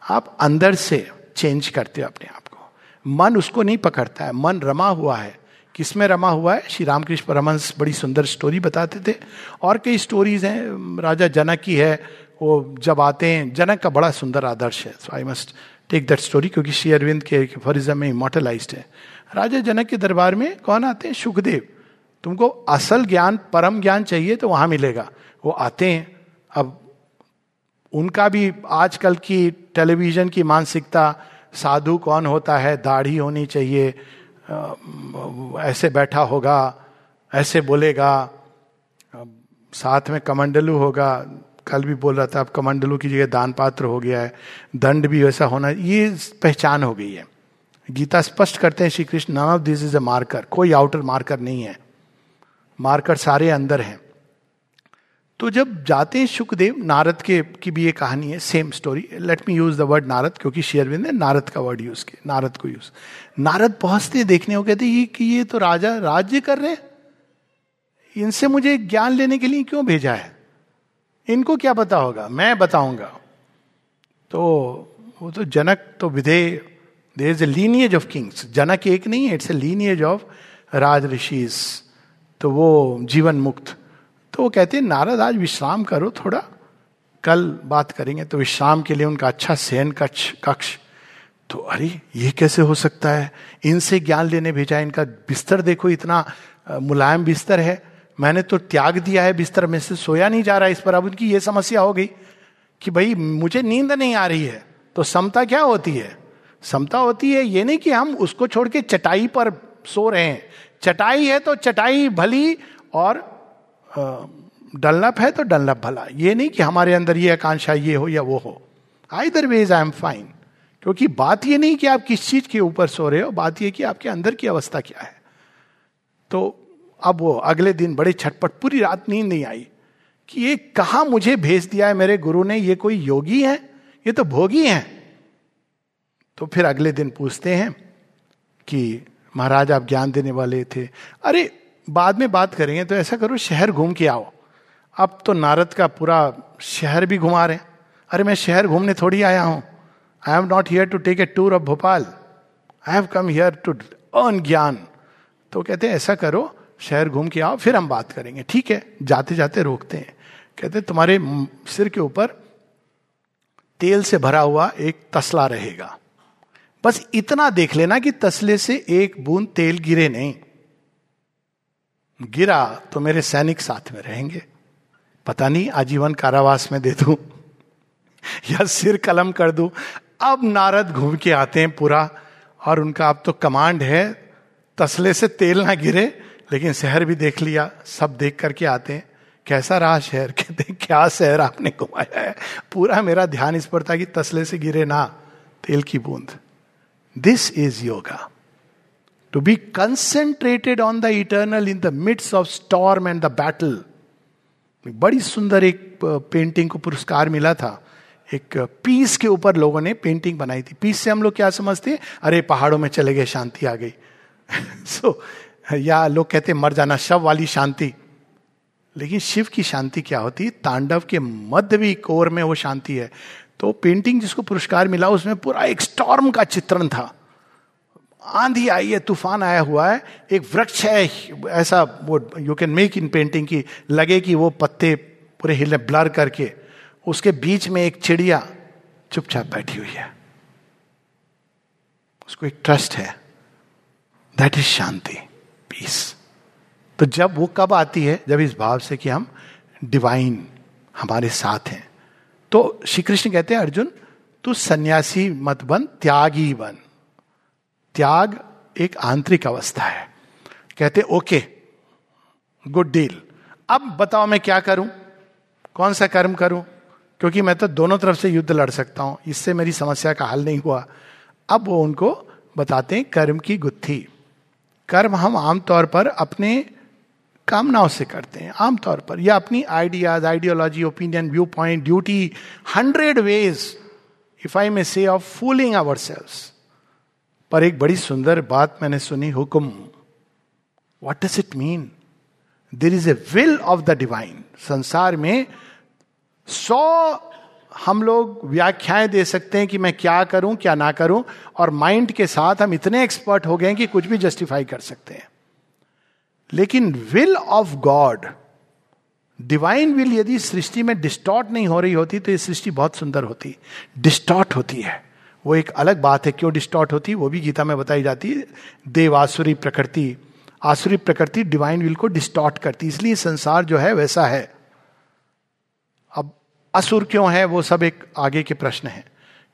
आप अंदर से चेंज करते हो अपने आप को। मन उसको नहीं पकड़ता है। मन रमा हुआ है। किसमें रमा हुआ है? श्री रामकृष्ण परमंश बड़ी सुंदर स्टोरी बताते थे। और कई स्टोरीज हैं। राजा जनक की है। वो जब आते हैं, जनक का बड़ा सुंदर आदर्श है। So I must take that story क्योंकि श्री अरविंद के फॉरिज्म में इमोटलाइज है। राजा जनक के दरबार में कौन आते हैं? सुखदेव। तुमको असल ज्ञान, परम ज्ञान चाहिए तो वहाँ मिलेगा। वो आते हैं। अब उनका भी आजकल की टेलीविज़न की मानसिकता, साधु कौन होता है? दाढ़ी होनी चाहिए। ऐसे बैठा होगा, ऐसे बोलेगा साथ में कमंडलू होगा, कल भी बोल रहा था, अब कमंडलू की जगह दान पात्र हो गया है, दंड भी वैसा होना, ये पहचान हो गई है। गीता स्पष्ट करते हैं Shri Krishna none of this is a marker, कोई आउटर मार्कर नहीं है। मार्कर सारे अंदर हैं। तो जब जाते हैं सुखदेव, नारद के, की भी ये कहानी है same story let me use the word Narad, क्योंकि शेयरविंद ने नारद का वर्ड यूज़ किया, नारद को यूज़ नारद पहुँचते देखने को कहते ये कि ये तो राजा राज्य कर रहे इनसे मुझे ज्ञान लेने के लिए क्यों भेजा है? इनको क्या पता होगा? मैं बताऊँगा। तो वो तो जनक तो विधे there is a lineage of kings Janak एक नहीं है it's a lineage of raj तो वो जीवन मुक्त तो वो कहते हैं, नारद, आज विश्राम करो, थोड़ा कल बात करेंगे। तो विश्राम के लिए उनका अच्छा शयन कक्ष कक्ष। तो अरे, ये कैसे हो सकता है? इनसे ज्ञान लेने भेजा, इनका बिस्तर देखो, इतना मुलायम बिस्तर है। मैंने तो त्याग दिया है बिस्तर, में से सोया नहीं जा रहा इस पर। अब उनकी ये समस्या हो गई कि भाई, मुझे नींद नहीं आ रही है तो समता क्या होती है? समता होती है ये नहीं कि हम उसको छोड़ के चटाई पर सो रहे हैं। चटाई है तो चटाई भली और डलनप है तो डलनप भला। ये नहीं कि हमारे अंदर ये आकांक्षा, ये हो या वो हो। Either ways I am fine क्योंकि बात ये नहीं कि आप किस चीज़ के ऊपर सो रहे हो, बात ये कि आपके अंदर की अवस्था क्या है। तो अब वो अगले दिन बड़े छटपट, पूरी रात नींद नहीं आई कि ये कहा मुझे भेज दिया है मेरे गुरु ने, ये कोई योगी है? ये तो भोगी है। तो फिर अगले दिन पूछते हैं कि, महाराज, आप ज्ञान देने वाले थे। अरे बाद में बात करेंगे तो ऐसा करो शहर घूम के आओ। अब तो नारद का पूरा शहर भी घुमा रहे हैं। अरे, मैं शहर घूमने थोड़ी आया हूँ। I am not here to take a tour of Bhopal I have come here to earn gyan. तो कहते हैं, ऐसा करो, शहर घूम के आओ, फिर हम बात करेंगे। ठीक है जाते जाते रोकते हैं। कहते हैं, तुम्हारे सिर के ऊपर तेल से भरा हुआ एक तसला रहेगा। बस इतना देख लेना कि तसले से एक बूंद तेल गिरे नहीं। गिरा तो मेरे सैनिक साथ में रहेंगे। पता नहीं, आजीवन कारावास में दे दू या सिर कलम कर दू। अब नारद घूम के आते हैं पूरा, और उनका अब तो कमांड है, तसले से तेल ना गिरे, लेकिन शहर भी देख लिया, सब देख करके आते हैं। कैसा रहा शहर? कहते क्या शहर आपने घुमाया है? पूरा मेरा ध्यान इस पर था कि तसले से गिरे ना, तेल की बूंद। This is yoga to be concentrated on the eternal in the midst of storm and the battle बड़ी सुंदर एक पेंटिंग को पुरस्कार मिला था। एक पीस के ऊपर लोगों ने पेंटिंग बनाई थी। पीस से हम लोग क्या समझते अरे पहाड़ों में चले गए शांति आ गई। सो so, या लोग कहते मर जाना शव वाली शांति। लेकिन शिव की शांति क्या होती? तांडव के मध्य भी कोर में वो शांति है। तो पेंटिंग जिसको पुरस्कार मिला उसमें पूरा एक स्टॉर्म का चित्रण था। आंधी आई है, तूफ़ान आया हुआ है, एक वृक्ष है, ऐसा वो you can make in painting की लगे कि वो पत्ते पूरे हिले ब्लर करके। उसके बीच में एक चिड़िया चुपचाप बैठी हुई है। उसको एक ट्रस्ट है। दैट इज़ शांति पीस तो जब वो कब आती है? जब इस भाव से कि हम डिवाइन हमारे साथ हैं। तो श्री कृष्ण कहते हैं, अर्जुन, तू सन्यासी मत बन, त्यागी बन। त्याग एक आंतरिक अवस्था है। कहते, ओके गुड डील अब बताओ मैं क्या करूँ? कौन सा कर्म करूँ? क्योंकि मैं तो दोनों तरफ़ से युद्ध लड़ सकता हूँ। इससे मेरी समस्या का हल नहीं हुआ। अब वो उनको बताते हैं कर्म की गुत्थी। कर्म हम आमतौर पर अपने कामनाओं से करते हैं, आमतौर पर, या अपनी ideas ideology opinion viewpoint duty hundred ways if I may say of fooling our sales पर एक बड़ी सुंदर बात मैंने सुनी, हुक्म। What does it mean there is a will of the divine संसार में सौ हम लोग व्याख्याएँ दे सकते हैं कि मैं क्या करूँ, क्या ना करूँ, और माइंड के साथ हम इतने एक्सपर्ट हो गए कि कुछ भी जस्टिफाई कर सकते हैं। लेकिन will of God divine will यदि सृष्टि में डिस्टॉर्ट नहीं हो रही होती तो ये सृष्टि बहुत सुंदर होती डिस्टॉर्ट होती है। वो एक अलग बात है, क्यों डिस्टॉर्ट होती है, वो भी गीता में बताई जाती है। देवासुरी प्रकृति, आसुरी प्रकृति डिवाइन विल को डिस्टॉर्ट करती इसलिए संसार जो है वैसा है। अब असुर क्यों है, वो सब एक आगे के प्रश्न है।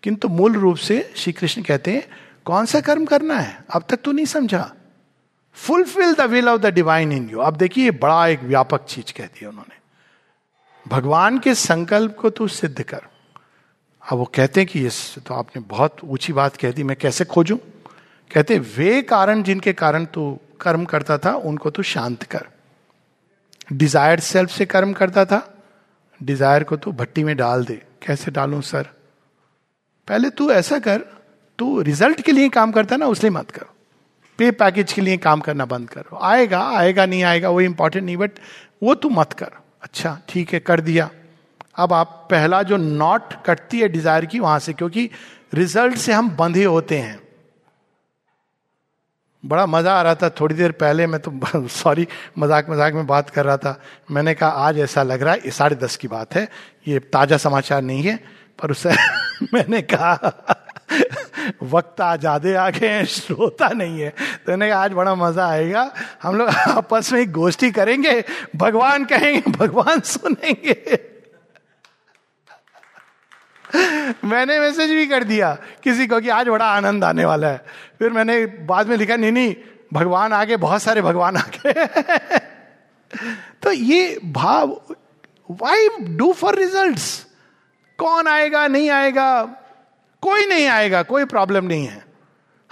किंतु मूल रूप से श्री कृष्ण कहते हैं, कौन सा कर्म करना है? अब तक तो नहीं समझा। Fulfil the will of the divine in you अब देखिए बड़ा एक व्यापक चीज़ कहती है उन्होंने। भगवान के संकल्प को तू सिद्ध कर। अब वो कहते हैं कि ये तो आपने बहुत ऊँची बात कह दी, मैं कैसे खोजूं? कहते वे कारण जिनके कारण तू कर्म करता था, उनको तू शांत कर। डिज़ायर सेल्फ से कर्म करता था डिज़ायर को तू भट्टी में डाल दे। कैसे डालूं, सर? पहले तू ऐसा कर, तू रिज़ल्ट के लिए काम करता ना, उसलिए मत कर। पे पैकेज के लिए काम करना बंद करो। आएगा आएगा, नहीं आएगा, वो इंपॉर्टेंट नहीं बट वो तू मत कर। अच्छा ठीक है, कर दिया। अब आप पहला जो नॉट कटती है डिज़ायर की वहाँ से, क्योंकि रिज़ल्ट से हम बंधे होते हैं। बड़ा मज़ा आ रहा था, थोड़ी देर पहले मैं तो सॉरी, मज़ाक मज़ाक में बात कर रहा था। मैंने कहा, आज ऐसा लग रहा है साढ़े दस की बात है, ये ताज़ा समाचार नहीं है। पर उसे मैंने कहा, वक्त आ ज़्यादा आ गए हैं, श्रोता नहीं है। तो मैंने कहा, आज बड़ा मज़ा आएगा, हम लोग आपस में एक गोष्ठी करेंगे, भगवान कहेंगे, भगवान सुनेंगे। मैंने मैसेज भी कर दिया किसी को कि आज बड़ा आनंद आने वाला है। फिर मैंने बाद में लिखा, नहीं नहीं, भगवान आगे, बहुत सारे भगवान आगे। तो ये भाव वाई डू फॉर रिज़ल्ट कौन आएगा, नहीं आएगा? कोई नहीं आएगा, कोई प्रॉब्लम नहीं है।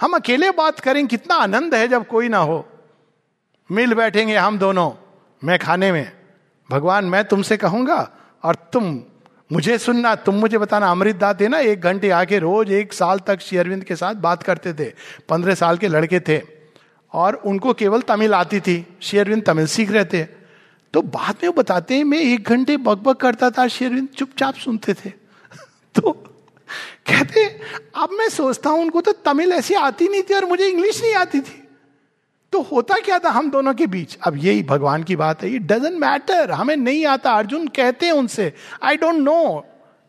हम अकेले बात करें, कितना आनंद है जब कोई ना हो। मिल बैठेंगे हम दोनों, मैं खाने में। भगवान, मैं तुमसे कहूँगा और तुम मुझे सुनना, तुम मुझे बताना। अमृत दास थे ना, एक घंटे आके रोज, एक साल तक शेयरविंद के साथ बात करते थे। पंद्रह साल के लड़के थे। और उनको केवल तमिल आती थी। शेयरविंद तमिल सीख रहे थे। तो बाद में वो बताते हैं, मैं एक घंटे बकबक करता था शेयरविंद चुपचाप सुनते थे। तो कहते अब मैं सोचता हूँ, उनको तो तमिल ऐसी आती नहीं थी और मुझे इंग्लिश नहीं आती थी। तो होता क्या था हम दोनों के बीच? अब यही भगवान की बात है ये डजेंट मैटर हमें नहीं आता, अर्जुन कहते हैं उनसे I don't know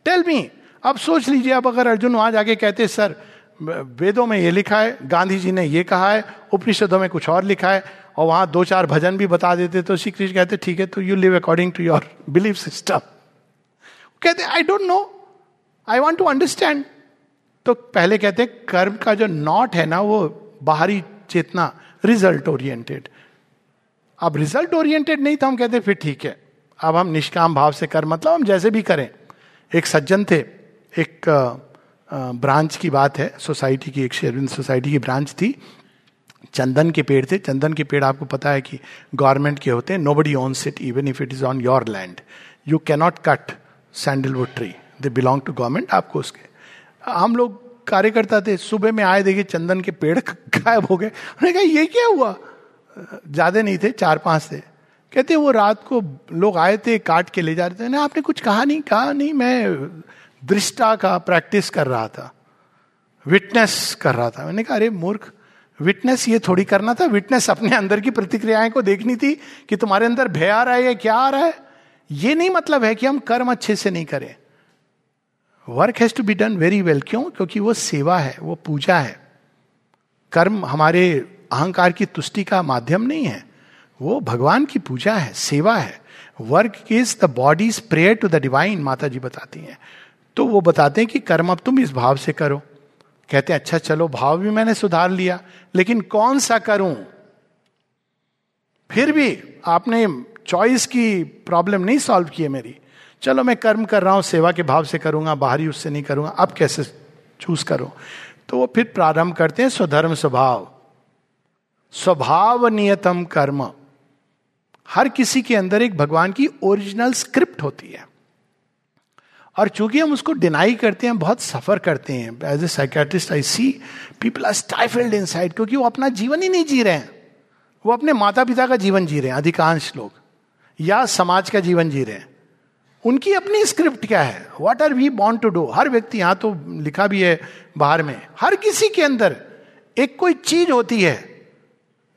tell me अब सोच लीजिए, अब अगर अर्जुन वहाँ जाके कहते, सर, वेदों में ये लिखा है, गांधी जी ने ये कहा है, उपनिषदों में कुछ और लिखा है, और वहाँ दो चार भजन भी बता देते तो श्री कृष्ण कहते, ठीक है तो you live according to your believe system कहते I don't know I want to understand तो पहले कहते कर्म का जो नॉट है ना, वो बाहरी चेतना रिज़ल्ट ओरिएंटेड अब रिज़ल्ट ओरिएंटेड नहीं तो हम कहते फिर ठीक है। अब हम निष्काम भाव से कर मतलब हम जैसे भी करें। एक सज्जन थे, एक ब्रांच की बात है, सोसाइटी की, एक शेरविंद सोसाइटी की ब्रांच थी। चंदन के पेड़ थे। चंदन के पेड़ आपको पता है कि गवर्नमेंट के होते हैं। Nobody owns it even if it is on your land you cannot cut sandalwood tree they belong to government आपको उसके। हम लोग कार्यकर्ता थे, सुबह में आए देखे चंदन के पेड़ गायब हो गए। उन्होंने कहा, ये क्या हुआ? ज़्यादा नहीं थे चार पाँच थे। कहते, वो रात को लोग आए थे, काट के ले जा रहे थे। ना आपने कुछ कहा नहीं कहा नहीं, मैं दृष्टा का प्रैक्टिस कर रहा था, विटनेस कर रहा था। मैंने कहा, अरे मूर्ख, विटनेस ये थोड़ी करना था, विटनेस अपने अंदर की प्रतिक्रियाएँ को देखनी थी कि तुम्हारे अंदर भय आ रहा है या क्या आ रहा है। ये नहीं मतलब है कि हम कर्म अच्छे से नहीं करें। Work has to be done very well क्यों? क्योंकि वो सेवा है, वो पूजा है। कर्म हमारे अहंकार की तुष्टि का माध्यम नहीं है। वो भगवान की पूजा है, सेवा है। Work is the body prayer to the divine माता जी बताती हैं। तो वो बताते हैं कि कर्म अब तुम इस भाव से करो। कहते हैं अच्छा चलो, भाव भी मैंने सुधार लिया, लेकिन कौन सा करूँ? फिर भी आपने चॉइस की प्रॉब्लम नहीं सॉल्व की है मेरी। चलो मैं कर्म कर रहा हूँ, सेवा के भाव से करूँगा, बाहरी उससे नहीं करूँगा, अब कैसे चूज़ करो? तो वो फिर प्रारंभ करते हैं स्वधर्म स्वभाव। स्वभाव नियतम कर्म। हर किसी के अंदर एक भगवान की ओरिजिनल स्क्रिप्ट होती है। और चूँकि हम उसको डिनाई करते हैं, बहुत सफ़र करते हैं as a psychiatrist I see people are stifled inside क्योंकि वो अपना जीवन ही नहीं जी रहे हैं। वो अपने माता पिता का जीवन जी रहे हैं, अधिकांश लोग, या समाज का जीवन जी रहे हैं। उनकी अपनी स्क्रिप्ट क्या है? वॉट आर वी बॉन्ट टू डू हर व्यक्ति यहाँ तो लिखा भी है बाहर में। हर किसी के अंदर एक कोई चीज़ होती है,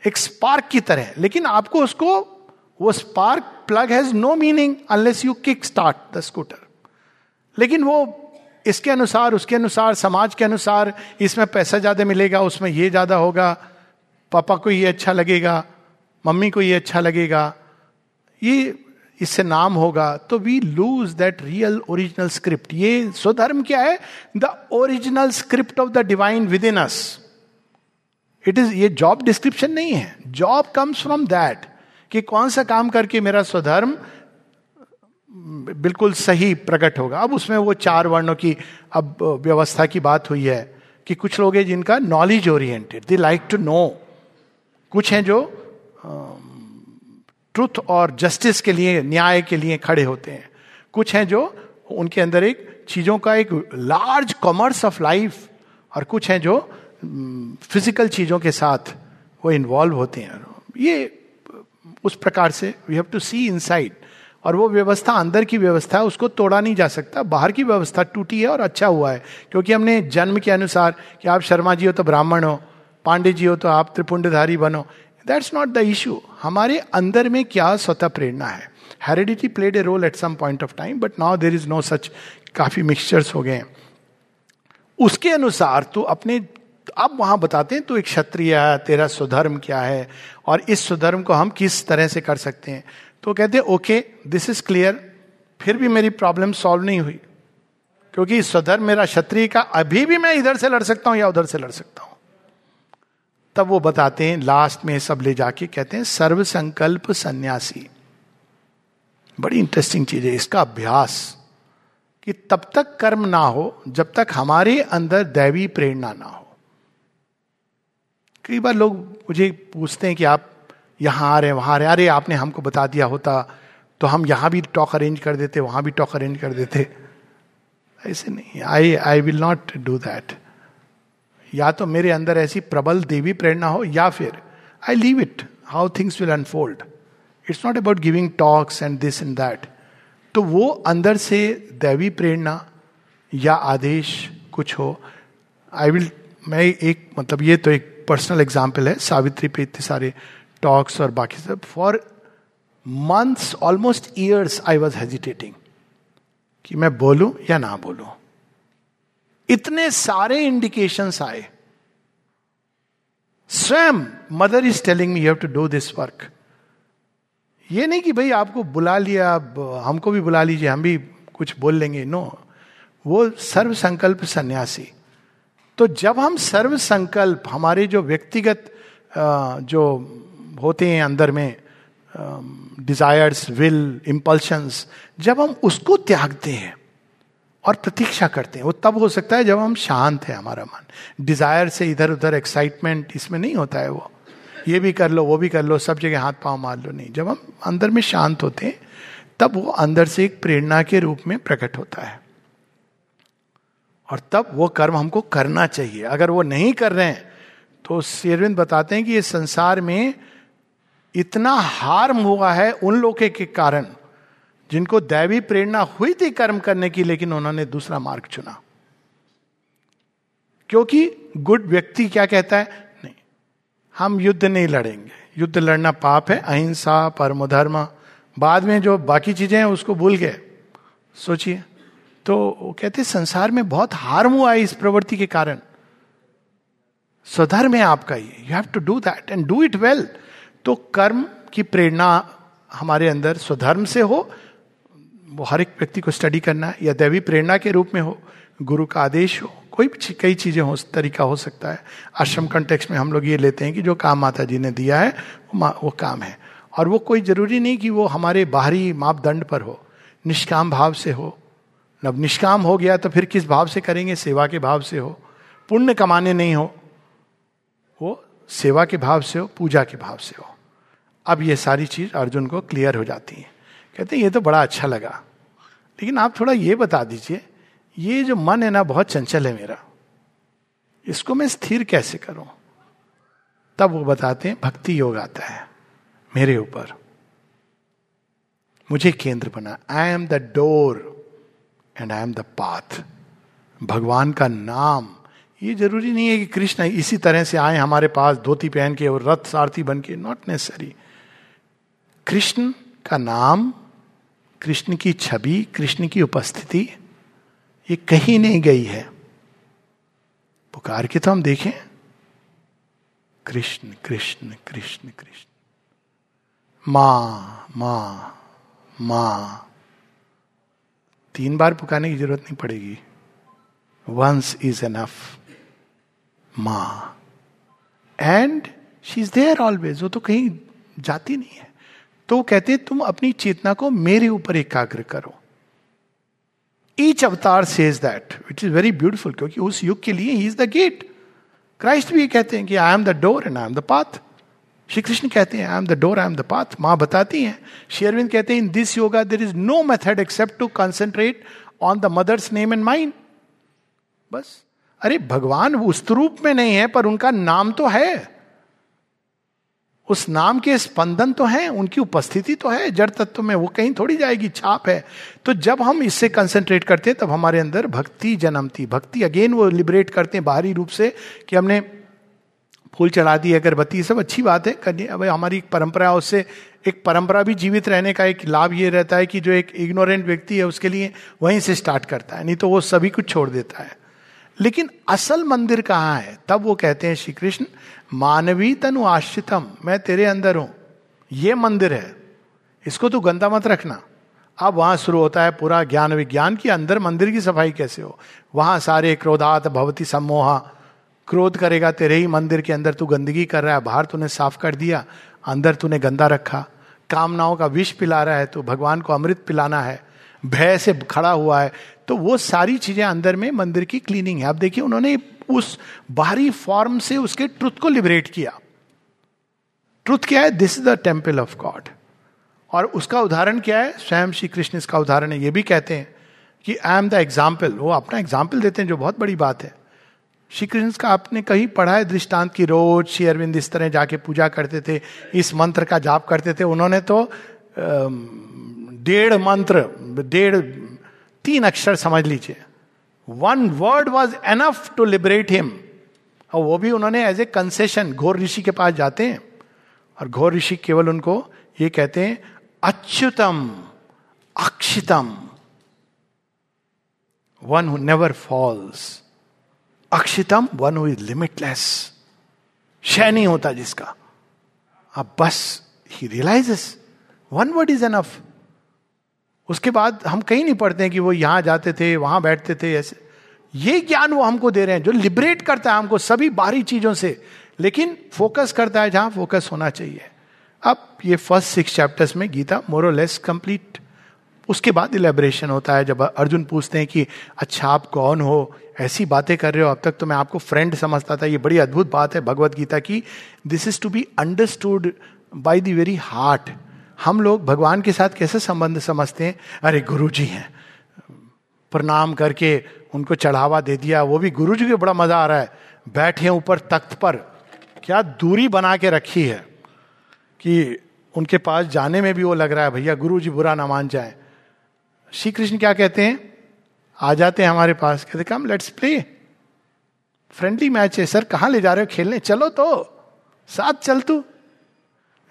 एक स्पार्क की तरह। लेकिन आपको उसको, वो spark plug has no meaning unless you kick start the scooter लेकिन वो इसके अनुसार, उसके अनुसार, समाज के अनुसार, इसमें पैसा ज़्यादा मिलेगा, उसमें ये ज़्यादा होगा, पापा को ये अच्छा लगेगा, मम्मी को ये अच्छा लगेगा। ये इससे नाम होगा तो we lose that real original script ये स्वधर्म क्या है? The original script of the divine within us it is ये जॉब डिस्क्रिप्शन नहीं है. जॉब कम्स फ्रॉम दैट कि कौन सा काम करके मेरा स्वधर्म बिल्कुल सही प्रकट होगा। अब उसमें वो चार वर्णों की, अब व्यवस्था की बात हुई है, कि कुछ लोग हैं जिनका knowledge oriented they like to know कुछ हैं जो ट्रुथ और जस्टिस के लिए, न्याय के लिए खड़े होते हैं। कुछ हैं जो उनके अंदर एक चीज़ों का एक लार्ज कॉमर्स ऑफ़ लाइफ और कुछ हैं जो फ़िज़िकल चीज़ों के साथ वो इन्वॉल्व होते हैं। ये उस प्रकार से we have to see inside और वो व्यवस्था, अंदर की व्यवस्था है उसको तोड़ा नहीं जा सकता। बाहर की व्यवस्था टूटी है और अच्छा हुआ है। क्योंकि हमने जन्म के अनुसार कि आप शर्मा जी हो तो ब्राह्मण हो, पांडे जी हो तो आप त्रिपुंडधारी बनो दैट्स नॉट द इशू हमारे अंदर में क्या स्वतः प्रेरणा है? Heredity played a role at some point of time but now there is no such काफ़ी मिक्सचर्स हो गए उसके अनुसार तो अपने, अब वहाँ बताते हैं तो एक क्षत्रिय है, तेरा स्वधर्म क्या है, और इस स्वधर्म को हम किस तरह से कर सकते हैं? तो कहते हैं ओके दिस इज़ क्लियर फिर भी मेरी प्रॉब्लम सॉल्व नहीं हुई। क्योंकि स्वधर्म मेरा क्षत्रिय का, अभी भी मैं इधर से लड़ सकता हूँ या उधर से लड़ सकता हूँ। तब वो बताते हैं लास्ट में सब ले जाके कहते हैं सर्व संकल्प सन्यासी। बड़ी इंटरेस्टिंग चीज़ है, इसका अभ्यास कि तब तक कर्म ना हो, जब तक हमारे अंदर दैवी प्रेरणा ना हो। कई बार लोग मुझे पूछते हैं कि आप यहाँ आ रहे हैं, वहाँ आ रहे अरे, आपने हमको बता दिया होता तो हम यहाँ भी टॉक अरेंज कर देते, वहाँ भी टॉक अरेंज कर देते। ऐसे नहीं I I will not do that या तो मेरे अंदर ऐसी प्रबल देवी प्रेरणा हो, या फिर I leave it how things will unfold it's not about giving talks and this and that तो वो अंदर से दैवी प्रेरणा या आदेश कुछ हो आई विल मैं एक मतलब ये तो एक पर्सनल एग्ज़ाम्पल है, सावित्री पे इतने सारे टॉक्स और बाकी सब। For months almost years I was hesitating कि मैं बोलूँ या ना बोलूँ। इतने सारे इंडिकेशन आए। स्वयं mother is telling me have to do this work ये नहीं कि भाई आपको बुला लिया हमको भी बुला लीजिए, हम भी कुछ बोल लेंगे नो वो सर्व संकल्प सन्यासी। तो जब हम सर्व संकल्प हमारे जो व्यक्तिगत जो होते हैं अंदर में डिजायर्स विल इम्पल्शंस जब हम उसको त्यागते हैं और प्रतीक्षा करते हैं। वो तब हो सकता है जब हम शांत है हमारा मन। डिज़ायर से इधर उधर एक्साइटमेंट इसमें नहीं होता है वो। ये भी कर लो, वो भी कर लो, सब जगह हाथ पाँव मार लो, नहीं। जब हम अंदर में शांत होते हैं, तब वो अंदर से एक प्रेरणा के रूप में प्रकट होता है। और तब वो कर्म हमको करना चाहिए। अगर वो नहीं कर रहे हैं तो शेरविंद बताते हैं कि ये संसार में इतना हार्म हुआ है उन लोगों के कारण। जिनको दैवी प्रेरणा हुई थी कर्म करने की, लेकिन उन्होंने दूसरा मार्ग चुना। क्योंकि गुड व्यक्ति क्या कहता है? नहीं, हम युद्ध नहीं लड़ेंगे। युद्ध लड़ना पाप है, अहिंसा परम धर्म बाद में जो बाकी चीज़ें हैं, उसको भूल गए। सोचिए। तो वो कहते संसार में बहुत हार्म हुआ है इस प्रवृत्ति के कारण। स्वधर्म है आपका ये। You have to do that and do it well तो कर्म की प्रेरणा हमारे अंदर स्वधर्म से हो वो हर एक व्यक्ति को स्टडी करना है या दैवी प्रेरणा के रूप में हो गुरु का आदेश हो कोई भी कई चीज़ें हो तरीका हो सकता है। आश्रम कंटेक्स में हम लोग ये लेते हैं कि जो काम माता जी ने दिया है वो, वो काम है। और वो कोई ज़रूरी नहीं कि वो हमारे बाहरी मापदंड पर हो निष्काम भाव से हो। अब निष्काम हो गया तो फिर किस भाव से करेंगे? सेवा के भाव से हो। पुण्य कमाने नहीं हो वो सेवा के भाव से हो पूजा के भाव से हो। अब ये सारी चीज़ अर्जुन को क्लियर हो जाती है। कहते हैं, ये तो बड़ा अच्छा लगा। लेकिन आप थोड़ा ये बता दीजिए, ये जो मन है ना, बहुत चंचल है मेरा। इसको मैं स्थिर कैसे करूँ? तब वो बताते हैं, भक्ति योग आता है मेरे ऊपर। मुझे केंद्र बना। I am the door and I am the path भगवान का नाम। ये ज़रूरी नहीं है कि कृष्ण इसी तरह से आए हमारे पास, धोती पहन के और रथ सारथी बन के। नॉट नेसेसरी कृष्ण का नाम कृष्ण की छवि, कृष्ण की उपस्थिति, ये कहीं नहीं गई है। पुकार के तो हम देखें। कृष्ण कृष्ण कृष्ण कृष्ण। माँ माँ माँ। तीन बार पुकारने की ज़रूरत नहीं पड़ेगी। वंस इज़ एनफ माँ। And she is there always वो तो कहीं जाती नहीं है। तो वो कहते तुम अपनी चेतना को मेरे ऊपर एकाग्र करो. Each avatar says that which is very beautiful क्योंकि उस युग के लिए ही इज़ द गेट क्राइस्ट भी कहते हैं कि I am the door and I am the path Shri Krishna कहते हैं I am the door I am the path माँ बताती हैं शेरविंद कहते हैं, in this yoga there is no method except to concentrate on the mother's name and mind बस। अरे, भगवान उस रूप में नहीं है, पर उनका नाम तो है। उस नाम के स्पंदन तो हैं, उनकी उपस्थिति तो है, जड़ तत्व में वो कहीं थोड़ी जाएगी, छाप है। तो जब हम इससे कंसेंट्रेट करते हैं, तब हमारे अंदर भक्ति जन्मती भक्ति अगेन वो लिबरेट करते हैं बाहरी रूप से कि हमने फूल चढ़ा दी अगरबत्ती सब अच्छी बात है, करनी अब हमारी एक परंपरा, उससे एक परंपरा भी जीवित रहने का एक लाभ ये रहता है कि जो एक इग्नोरेंट व्यक्ति है, उसके लिए वहीं से स्टार्ट करता है। नहीं तो वो सभी कुछ छोड़ देता है। लेकिन असल मंदिर कहाँ है? तब वो कहते हैं श्री कृष्ण मानवी तनु आश्रितम, मैं तेरे अंदर हूँ। ये मंदिर है। इसको तू गंदा मत रखना। अब वहाँ शुरू होता है पूरा ज्ञान विज्ञान की अंदर मंदिर की सफ़ाई कैसे हो? वहाँ सारे क्रोधात, भवती सम्मोहा। क्रोध करेगा तेरे ही मंदिर के अंदर, तू गंदगी कर रहा है। बाहर तूने साफ़ कर दिया, अंदर तूने गंदा रखा। कामनाओं का विष पिला रहा है तो भगवान को अमृत पिलाना है। भय से खड़ा हुआ है। तो वो सारी चीज़ें अंदर में मंदिर की क्लीनिंग है। आप देखिए, उन्होंने उस बाहरी फॉर्म से उसके ट्रुथ को लिबरेट किया। ट्रुथ क्या है? This is the temple of God और उसका उदाहरण क्या है? स्वयं श्री कृष्ण इसका उदाहरण है। ये भी कहते हैं कि आई एम द एग्ज़ाम्पल वो अपना एग्ज़ाम्पल देते हैं, जो बहुत बड़ी बात है। श्री कृष्ण का आपने कहीं पढ़ा है दृष्टांत की रोज श्री अरविंद इस तरह जाके पूजा करते थे, इस मंत्र का जाप करते थे। उन्होंने तो डेढ़ मंत्र, डेढ़ तीन अक्षर समझ लीजिए। One word was enough to liberate him और वो भी उन्होंने एज ए कंसेशन घोर ऋषि के पास जाते हैं। और घोर ऋषि केवल उनको ये कहते हैं, अच्युतम, अक्षितम। वन हु नेवर फॉल्स अक्षितम वन हु इज़ लिमिटलेस क्षय नहीं होता जिसका। अब बस he realizes one word is enough उसके बाद हम कहीं नहीं पढ़ते हैं कि वो यहाँ जाते थे, वहाँ बैठते थे, ऐसे। ये ज्ञान वो हमको दे रहे हैं, जो लिबरेट करता है हमको सभी बाहरी चीज़ों से। लेकिन फोकस करता है जहाँ फोकस होना चाहिए। अब ये फ़र्स्ट सिक्स चैप्टर्स में गीता मोरोलेस कंप्लीट उसके बाद इलेबरेशन होता है, जब अर्जुन पूछते हैं कि अच्छा आप कौन हो? ऐसी बातें कर रहे हो, अब तक तो मैं आपको फ्रेंड समझता था। ये बड़ी अद्भुत बात है भगवत गीता की। This is to be understood by the very heart हम लोग भगवान के साथ कैसे संबंध समझते हैं? अरे गुरु जी हैं। प्रणाम करके उनको चढ़ावा दे दिया। वो भी गुरु जी को बड़ा मज़ा आ रहा है। बैठे ऊपर तख्त पर। क्या दूरी बना के रखी है कि उनके पास जाने में भी वो लग रहा है, भैया गुरु जी बुरा ना मान जाए। श्री कृष्ण क्या कहते हैं? आ जाते हैं हमारे पास। कहते come let's play friendly match है। सर, कहाँ ले जा रहे हो? खेलने? चलो तो। साथ चल तू।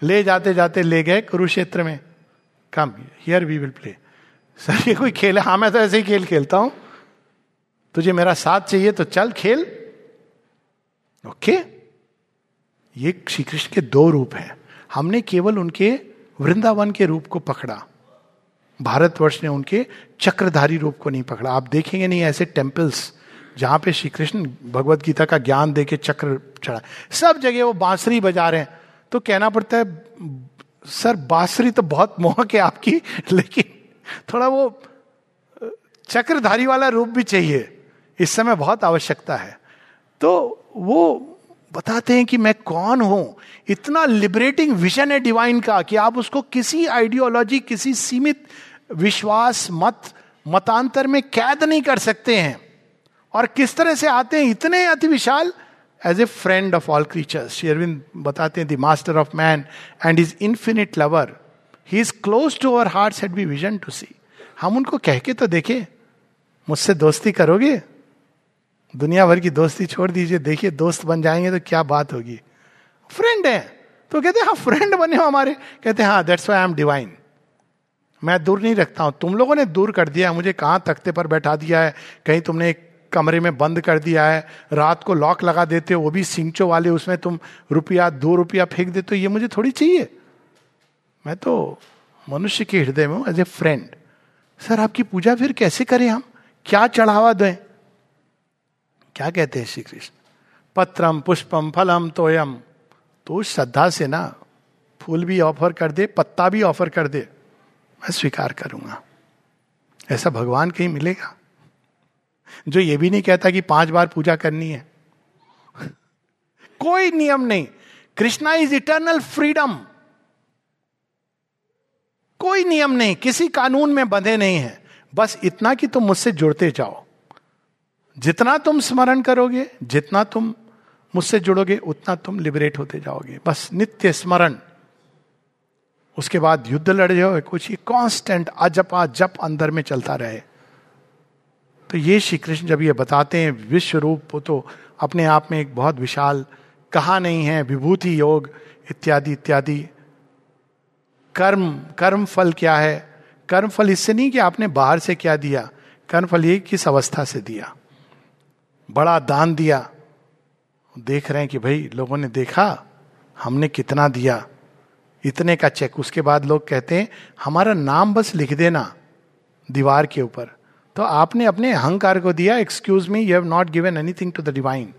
ले जाते जाते ले गए कुरुक्षेत्र में। Come here we will play sir, ये कोई खेल है? हाँ मैं तो ऐसे ही खेल खेलता हूँ। तुझे मेरा साथ चाहिए तो चल खेल। ओके ये श्री कृष्ण के दो रूप हैं। हमने केवल उनके वृंदावन के रूप को पकड़ा। भारतवर्ष ने उनके चक्रधारी रूप को नहीं पकड़ा। आप देखेंगे नहीं ऐसे टेम्पल्स जहाँ पे श्री कृष्ण भगवत गीता का ज्ञान दे के चक्र चढ़ा। सब जगह वो बांसुरी बजा रहे हैं। तो कहना पड़ता है, सर, बांसुरी तो बहुत मोहक है आपकी, लेकिन थोड़ा वो, चक्रधारी वाला रूप भी चाहिए। इस समय बहुत आवश्यकता है। तो वो बताते हैं कि मैं कौन हूँ? इतना लिबरेटिंग विजन है डिवाइन का कि आप उसको किसी आइडियोलॉजी किसी सीमित विश्वास, मत, मतांतर में कैद नहीं कर सकते हैं। और किस तरह से आते हैं? इतने अति विशाल as a friend of all creatures शेरविंद बताते हैं the master of man and is infinite lover he is close to our heart set be vision to see हम उनको कह के तो देखे, मुझसे दोस्ती करोगे? दुनिया भर की दोस्ती छोड़ दीजिए, देखिए दोस्त बन जाएँगे तो क्या बात होगी? फ्रेंड है। तो कहते हैं हाँ फ्रेंड बने हो हमारे। कहते हैं हाँ that's why I am divine मैं दूर नहीं रखता हूँ। तुम लोगों ने दूर कर दिया मुझे कहाँ तख्ते पर बैठा दिया है? कहीं तुमने एक कमरे में बंद कर दिया है, रात को लॉक लगा देते हो, वो भी सिंचो वाले, उसमें तुम रुपया, दो रुपया फेंक देते हो, ये मुझे थोड़ी चाहिए। मैं तो मनुष्य के हृदय में हूँ एज ए फ्रेंड सर, आपकी पूजा फिर कैसे करें हम? क्या चढ़ावा दें? क्या कहते हैं श्री कृष्ण पत्रम, पुष्पम, फलम, तोयम। तो श्रद्धा से ना, फूल भी ऑफ़र कर दे, पत्ता भी ऑफ़र कर दे, मैं स्वीकार करूँगा। ऐसा भगवान कहीं मिलेगा? जो ये भी नहीं कहता कि पाँच बार पूजा करनी है। कोई नियम नहीं। कृष्णा इज़ इटर्नल फ्रीडम कोई नियम नहीं। किसी कानून में बंधे नहीं है। बस इतना कि तुम मुझसे जुड़ते जाओ। जितना तुम स्मरण करोगे, जितना तुम मुझसे जुड़ोगे, उतना तुम लिबरेट होते जाओगे। बस नित्य स्मरण। उसके बाद युद्ध लड़ जाओ, कुछ ये कांस्टेंट अजपा जप अंदर में चलता रहे। तो ये श्री कृष्ण जब ये बताते हैं विश्व रूप तो अपने आप में एक बहुत विशाल कहा नहीं है, विभूति योग, इत्यादि इत्यादि। कर्म कर्म फल क्या है? कर्म फल इससे नहीं कि आपने बाहर से क्या दिया कर्म फल ये किस अवस्था से दिया? बड़ा दान दिया। देख रहे हैं कि भाई, लोगों ने देखा, हमने कितना दिया। इतने का चेक। उसके बाद लोग कहते हैं, हमारा नाम बस लिख देना, दीवार के ऊपर। तो आपने अपने अहंकार को दिया excuse me you have not given anything to the divine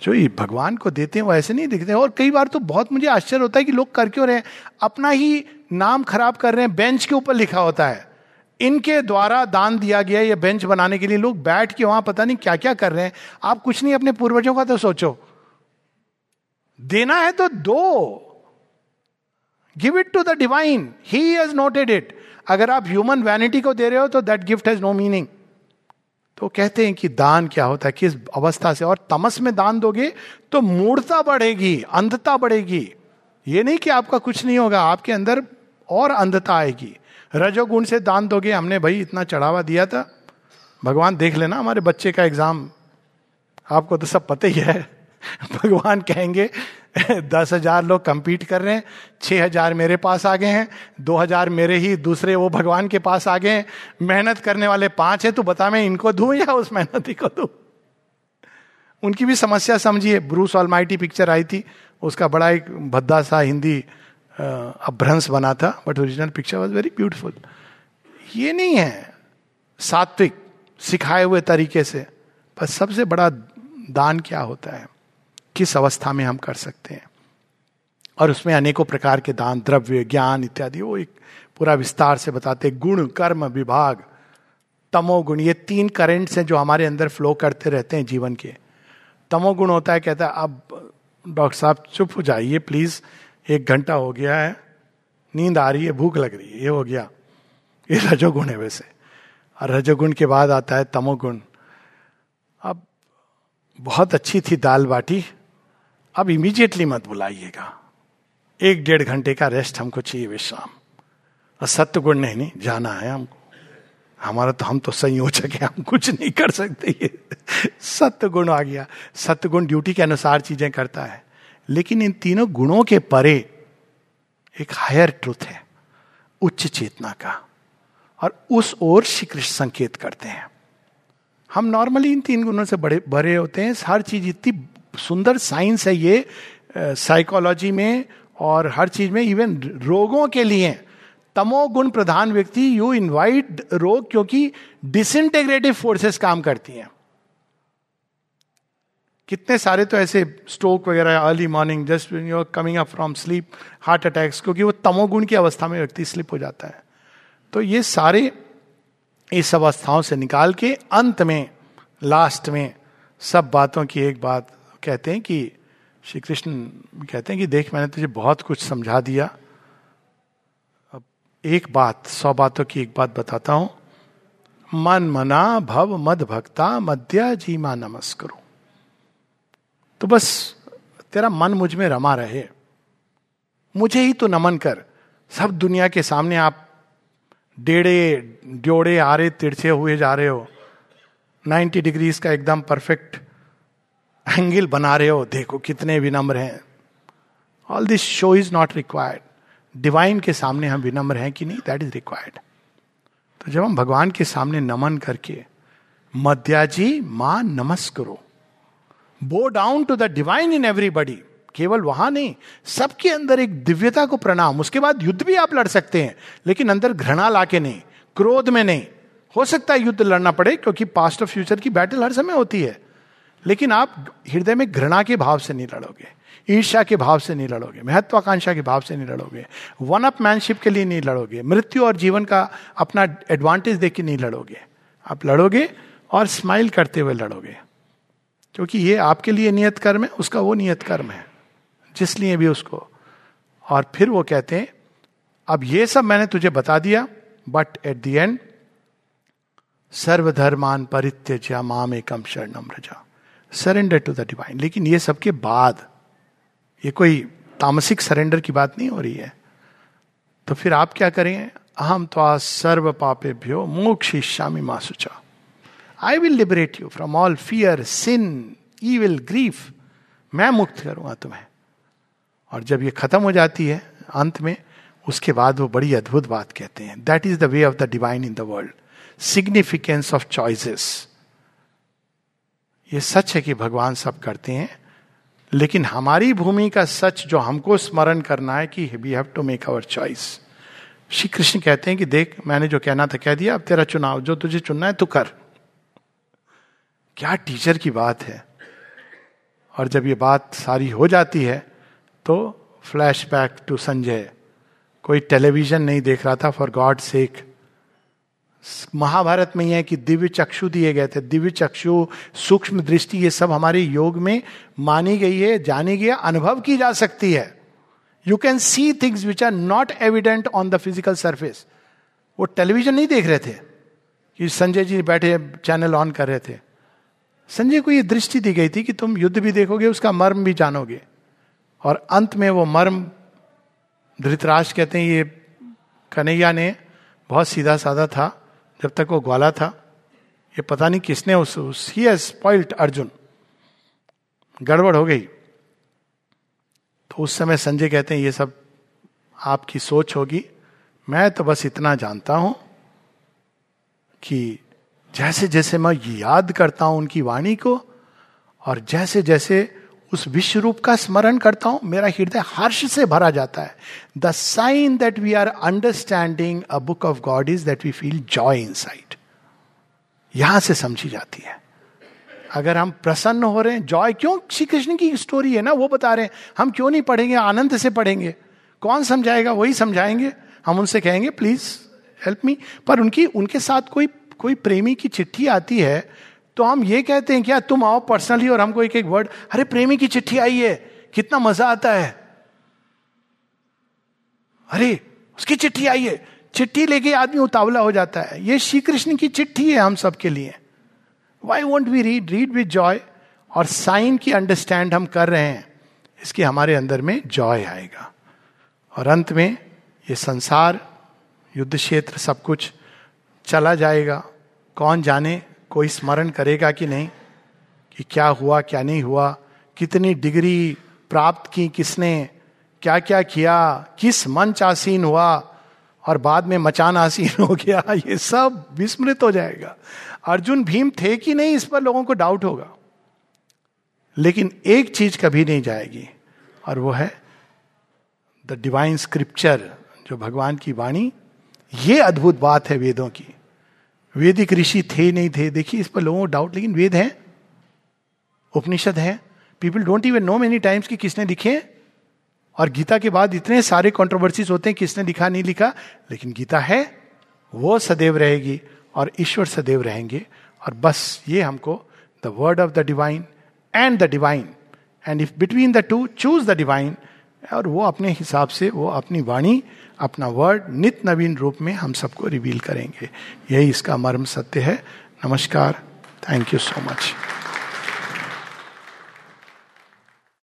जो ये भगवान को देते हैं, वो ऐसे नहीं दिखते और कई बार तो बहुत मुझे आश्चर्य होता है कि लोग कर क्यों रहे हैं। अपना ही नाम खराब कर रहे हैं। बेंच के ऊपर लिखा होता है। इनके द्वारा दान दिया गया ये बेंच बनाने के लिए लोग बैठ के वहाँ पता नहीं क्या क्या कर रहे हैं। आप कुछ नहीं अपने पूर्वजों का तो सोचो। देना है तो दो। Give it to the divine he has noted it अगर आप ह्यूमन वैनिटी को दे रहे हो तो that gift has no meaning तो कहते हैं कि दान क्या होता है? किस अवस्था से? और तमस में दान दोगे तो मूर्ता बढ़ेगी, अंधता बढ़ेगी। ये नहीं कि आपका कुछ नहीं होगा, आपके अंदर और अंधता आएगी। रजोगुण से दान दोगे, हमने भाई इतना चढ़ावा दिया था। भगवान देख लेना, हमारे बच्चे का एग्ज़ाम आपको तो सब पता ही है। भगवान कहेंगे, दस हज़ार लोग कंपीट कर रहे हैं, छह हज़ार मेरे पास आ गए हैं, दो हज़ार मेरे ही दूसरे वो भगवान के पास आ गए हैं। मेहनत करने वाले पाँच है तो बता मैं इनको दू या उस मेहनती को दू? उनकी भी समस्या समझिए। ब्रूस ऑलमाइटी पिक्चर आई थी, उसका बड़ा एक भद्दा सा हिंदी अभ्रंश बना था but original picture was very beautiful ये नहीं है, सात्विक, सिखाए हुए तरीके से, पर सबसे बड़ा दान क्या होता है? किस अवस्था में हम कर सकते हैं। और उसमें अनेकों प्रकार के दान, द्रव्य, ज्ञान इत्यादि, वो एक पूरा विस्तार से बताते गुण, कर्म, विभाग, तमोगुण, ये तीन करेंट्स हैं जो हमारे अंदर फ्लो करते रहते हैं जीवन के। तमोगुण होता है, कहता है, अब डॉक्टर साहब, चुप हो जाइए, प्लीज़, एक घंटा हो गया है, नींद आ रही है, भूख लग रही है, ये हो गया। ये रजोगुण है वैसे। और रजोगुण के बाद आता है तमोगुण। अब बहुत अच्छी थी दाल बाटी अब इमीडिएटली मत बुलाइएगा। एक डेढ़ घंटे का रेस्ट हमको चाहिए विश्राम। और सत्य गुण नहीं नहीं, जाना है हमको। हमारा तो हम तो संयोजक है, हम कुछ नहीं कर सकते ये। सत्य गुण आ गया। सत्य गुण ड्यूटी के अनुसार चीज़ें करता है। लेकिन इन तीनों गुणों के परे एक हायर ट्रुथ है। उच्च चेतना का। और उस ओर श्री कृष्ण संकेत करते हैं। हम नॉर्मली इन तीन गुणों से बड़े बड़े होते हैं। हर चीज़ इतनी सुंदर साइंस है ये साइकोलॉजी में और हर चीज़ में इवन रोगों के लिए। तमोगुण प्रधान व्यक्ति यू इनवाइट रोग क्योंकि डिसइंटेग्रेटिव फोर्सेस काम करती हैं। कितने सारे तो ऐसे स्ट्रोक वगैरह early morning just you coming up from sleep heart attacks क्योंकि वो तमोगुण की अवस्था में व्यक्ति स्लिप हो जाता है। तो ये सारे इस अवस्थाओं से निकाल के, अंत में लास्ट में, सब बातों की एक बात कहते हैं कि श्री कृष्ण कहते हैं कि देख, मैंने तुझे बहुत कुछ समझा दिया। अब एक बात, सौ बातों की एक बात बताता हूँ। मन मना, भव, मद भक्ता मध्य जीमा नमस्करो। तो बस, तेरा मन मुझमें रमा रहे। मुझे ही तो नमन कर। सब दुनिया के सामने आप डेढ़े ड्योड़े आ रहे तिरछे हुए जा रहे हो। 90 डिग्रीज का एकदम परफेक्ट एंगल बना रहे हो, देखो कितने विनम्र हैं। All this show is not required divine के सामने हम विनम्र हैं कि नहीं दैट इज़ रिक्वायर्ड तो जब हम भगवान के सामने नमन करके मध्याजी माँ, नमस्करो। Bow down to the divine in everybody केवल वहाँ नहीं, सबके अंदर एक दिव्यता को प्रणाम। उसके बाद युद्ध भी आप लड़ सकते हैं, लेकिन अंदर घृणा लाके नहीं, क्रोध में नहीं। हो सकता है युद्ध लड़ना पड़े, क्योंकि पास्ट और फ्यूचर की बैटल हर समय होती है। लेकिन आप हृदय में घृणा के भाव से नहीं लड़ोगे, ईर्ष्या के भाव से नहीं लड़ोगे, महत्वाकांक्षा के भाव से नहीं लड़ोगे वन अप मैनशिप के लिए नहीं लड़ोगे, मृत्यु और जीवन का अपना एडवांटेज देख के नहीं लड़ोगे। आप लड़ोगे और स्माइल करते हुए लड़ोगे। क्योंकि ये आपके लिए नियत कर्म है, उसका वो नियत कर्म है जिसलिए भी उसको। और फिर वो कहते हैं, अब ये सब मैंने तुझे बता दिया बट एट द एंड सर्वधर्मान परित्यज्या माम एकम शरणम रजा। सरेंडर टू द डिवाइन लेकिन ये सबके बाद, ये कोई तामसिक सरेंडर की बात नहीं हो रही है। तो फिर आप क्या करें? अहम तो आ सर्व पापे भ्यो मोक्ष मासुचा I will liberate you from all fear sin I will grief मैं मुक्त करूँगा तुम्हें। और जब ये खत्म हो जाती है, अंत में, उसके बाद वो बड़ी अद्भुत बात कहते हैं। That is the way of the divine in the world significance of choices ये सच है कि भगवान सब करते हैं, लेकिन हमारी भूमि का सच जो हमको स्मरण करना है कि we have to make our choice Shri Krishna कहते हैं कि देख, मैंने जो कहना था, कह दिया, अब तेरा चुनाव, जो तुझे चुनना है, तू कर. क्या टीचर की बात है? और जब ये बात सारी हो जाती है तो फ्लैश बैक टू संजय। कोई टेलीविज़न नहीं देख रहा था फॉर गॉड सेक महाभारत में यह है कि दिव्य चक्षु दिए गए थे। दिव्य चक्षु, सूक्ष्म दृष्टि, ये सब हमारे योग में मानी गई है, जानी गई अनुभव की जा सकती है। You can see things which are not evident on the physical surface वो टेलीविज़न नहीं देख रहे थे कि संजय जी बैठे चैनल ऑन कर रहे थे। संजय को ये दृष्टि दी गई थी कि तुम युद्ध भी देखोगे, उसका मर्म भी जानोगे। और अंत में वो मर्म, धृतराज कहते हैं, ये कन्हैया ने बहुत सीधा साधा था। जब तक वो ग्वाला था ये पता नहीं किसने उस, ही स्पॉइल्ड अर्जुन। गड़बड़ हो गई। तो उस समय संजय कहते हैं ये सब आपकी सोच होगी। मैं तो बस इतना जानता हूँ कि जैसे जैसे मैं याद करता हूँ उनकी वाणी को और जैसे जैसे उस विश्व रूप का स्मरण करता हूँ, मेरा हृदय हर्ष से भरा जाता है। The sign that we are understanding a book of God is that we feel joy inside यहाँ से समझी जाती है। अगर हम प्रसन्न हो रहे हैं जॉय क्यों? श्री कृष्ण की स्टोरी है ना, वो बता रहे हैं, हम क्यों नहीं पढ़ेंगे? आनंद से पढ़ेंगे। कौन समझाएगा? वही समझाएँगे। हम उनसे कहेंगे प्लीज़ हेल्प मी पर उनकी, उनके साथ कोई कोई प्रेमी की चिट्ठी आती है तो हम ये कहते हैं क्या तुम आओ पर्सनली और हमको एक एक वर्ड अरे, प्रेमी की चिट्ठी आई है। कितना मज़ा आता है। अरे, उसकी चिट्ठी आई है। चिट्ठी लेके आदमी उतावला हो जाता है। ये श्री कृष्ण की चिट्ठी है हम सबके लिए। Why won't we read read with joy और साइन की अंडरस्टैंड हम कर रहे हैं। इसके हमारे अंदर में जॉय आएगा। और अंत में ये संसार, युद्ध क्षेत्र सब कुछ चला जाएगा। कौन जाने? कोई स्मरण करेगा कि नहीं? कि क्या हुआ, क्या नहीं हुआ? कितनी डिग्री प्राप्त की किसने? क्या क्या? किया किस मंच आसीन हुआ? और बाद में मचान आसीन हो गया। ये सब विस्मृत हो जाएगा। अर्जुन भीम थे कि नहीं, इस पर लोगों को डाउट होगा। लेकिन एक चीज़ कभी नहीं जाएगी, और वो है द डिवाइन स्क्रिप्चर जो भगवान की वाणी। ये अद्भुत बात है वेदों की। वेदिक ऋषि थे, नहीं थे, देखिए इस पर लोगों को डाउट लेकिन वेद है, उपनिषद है। People don't even know many times कि किसने लिखे और गीता के बाद इतने सारे कॉन्ट्रोवर्सीज होते हैं, किसने लिखा, नहीं लिखा, लेकिन गीता है, वो सदैव रहेगी और ईश्वर सदैव रहेंगे। और बस ये हमको the word of the divine and the divine and if between the two choose the divine और वो अपने हिसाब से, वो अपनी वाणी अपना वर्ड नित नवीन रूप में हम सबको रिवील करेंगे। यही इसका मर्म सत्य है। नमस्कार। Thank you so much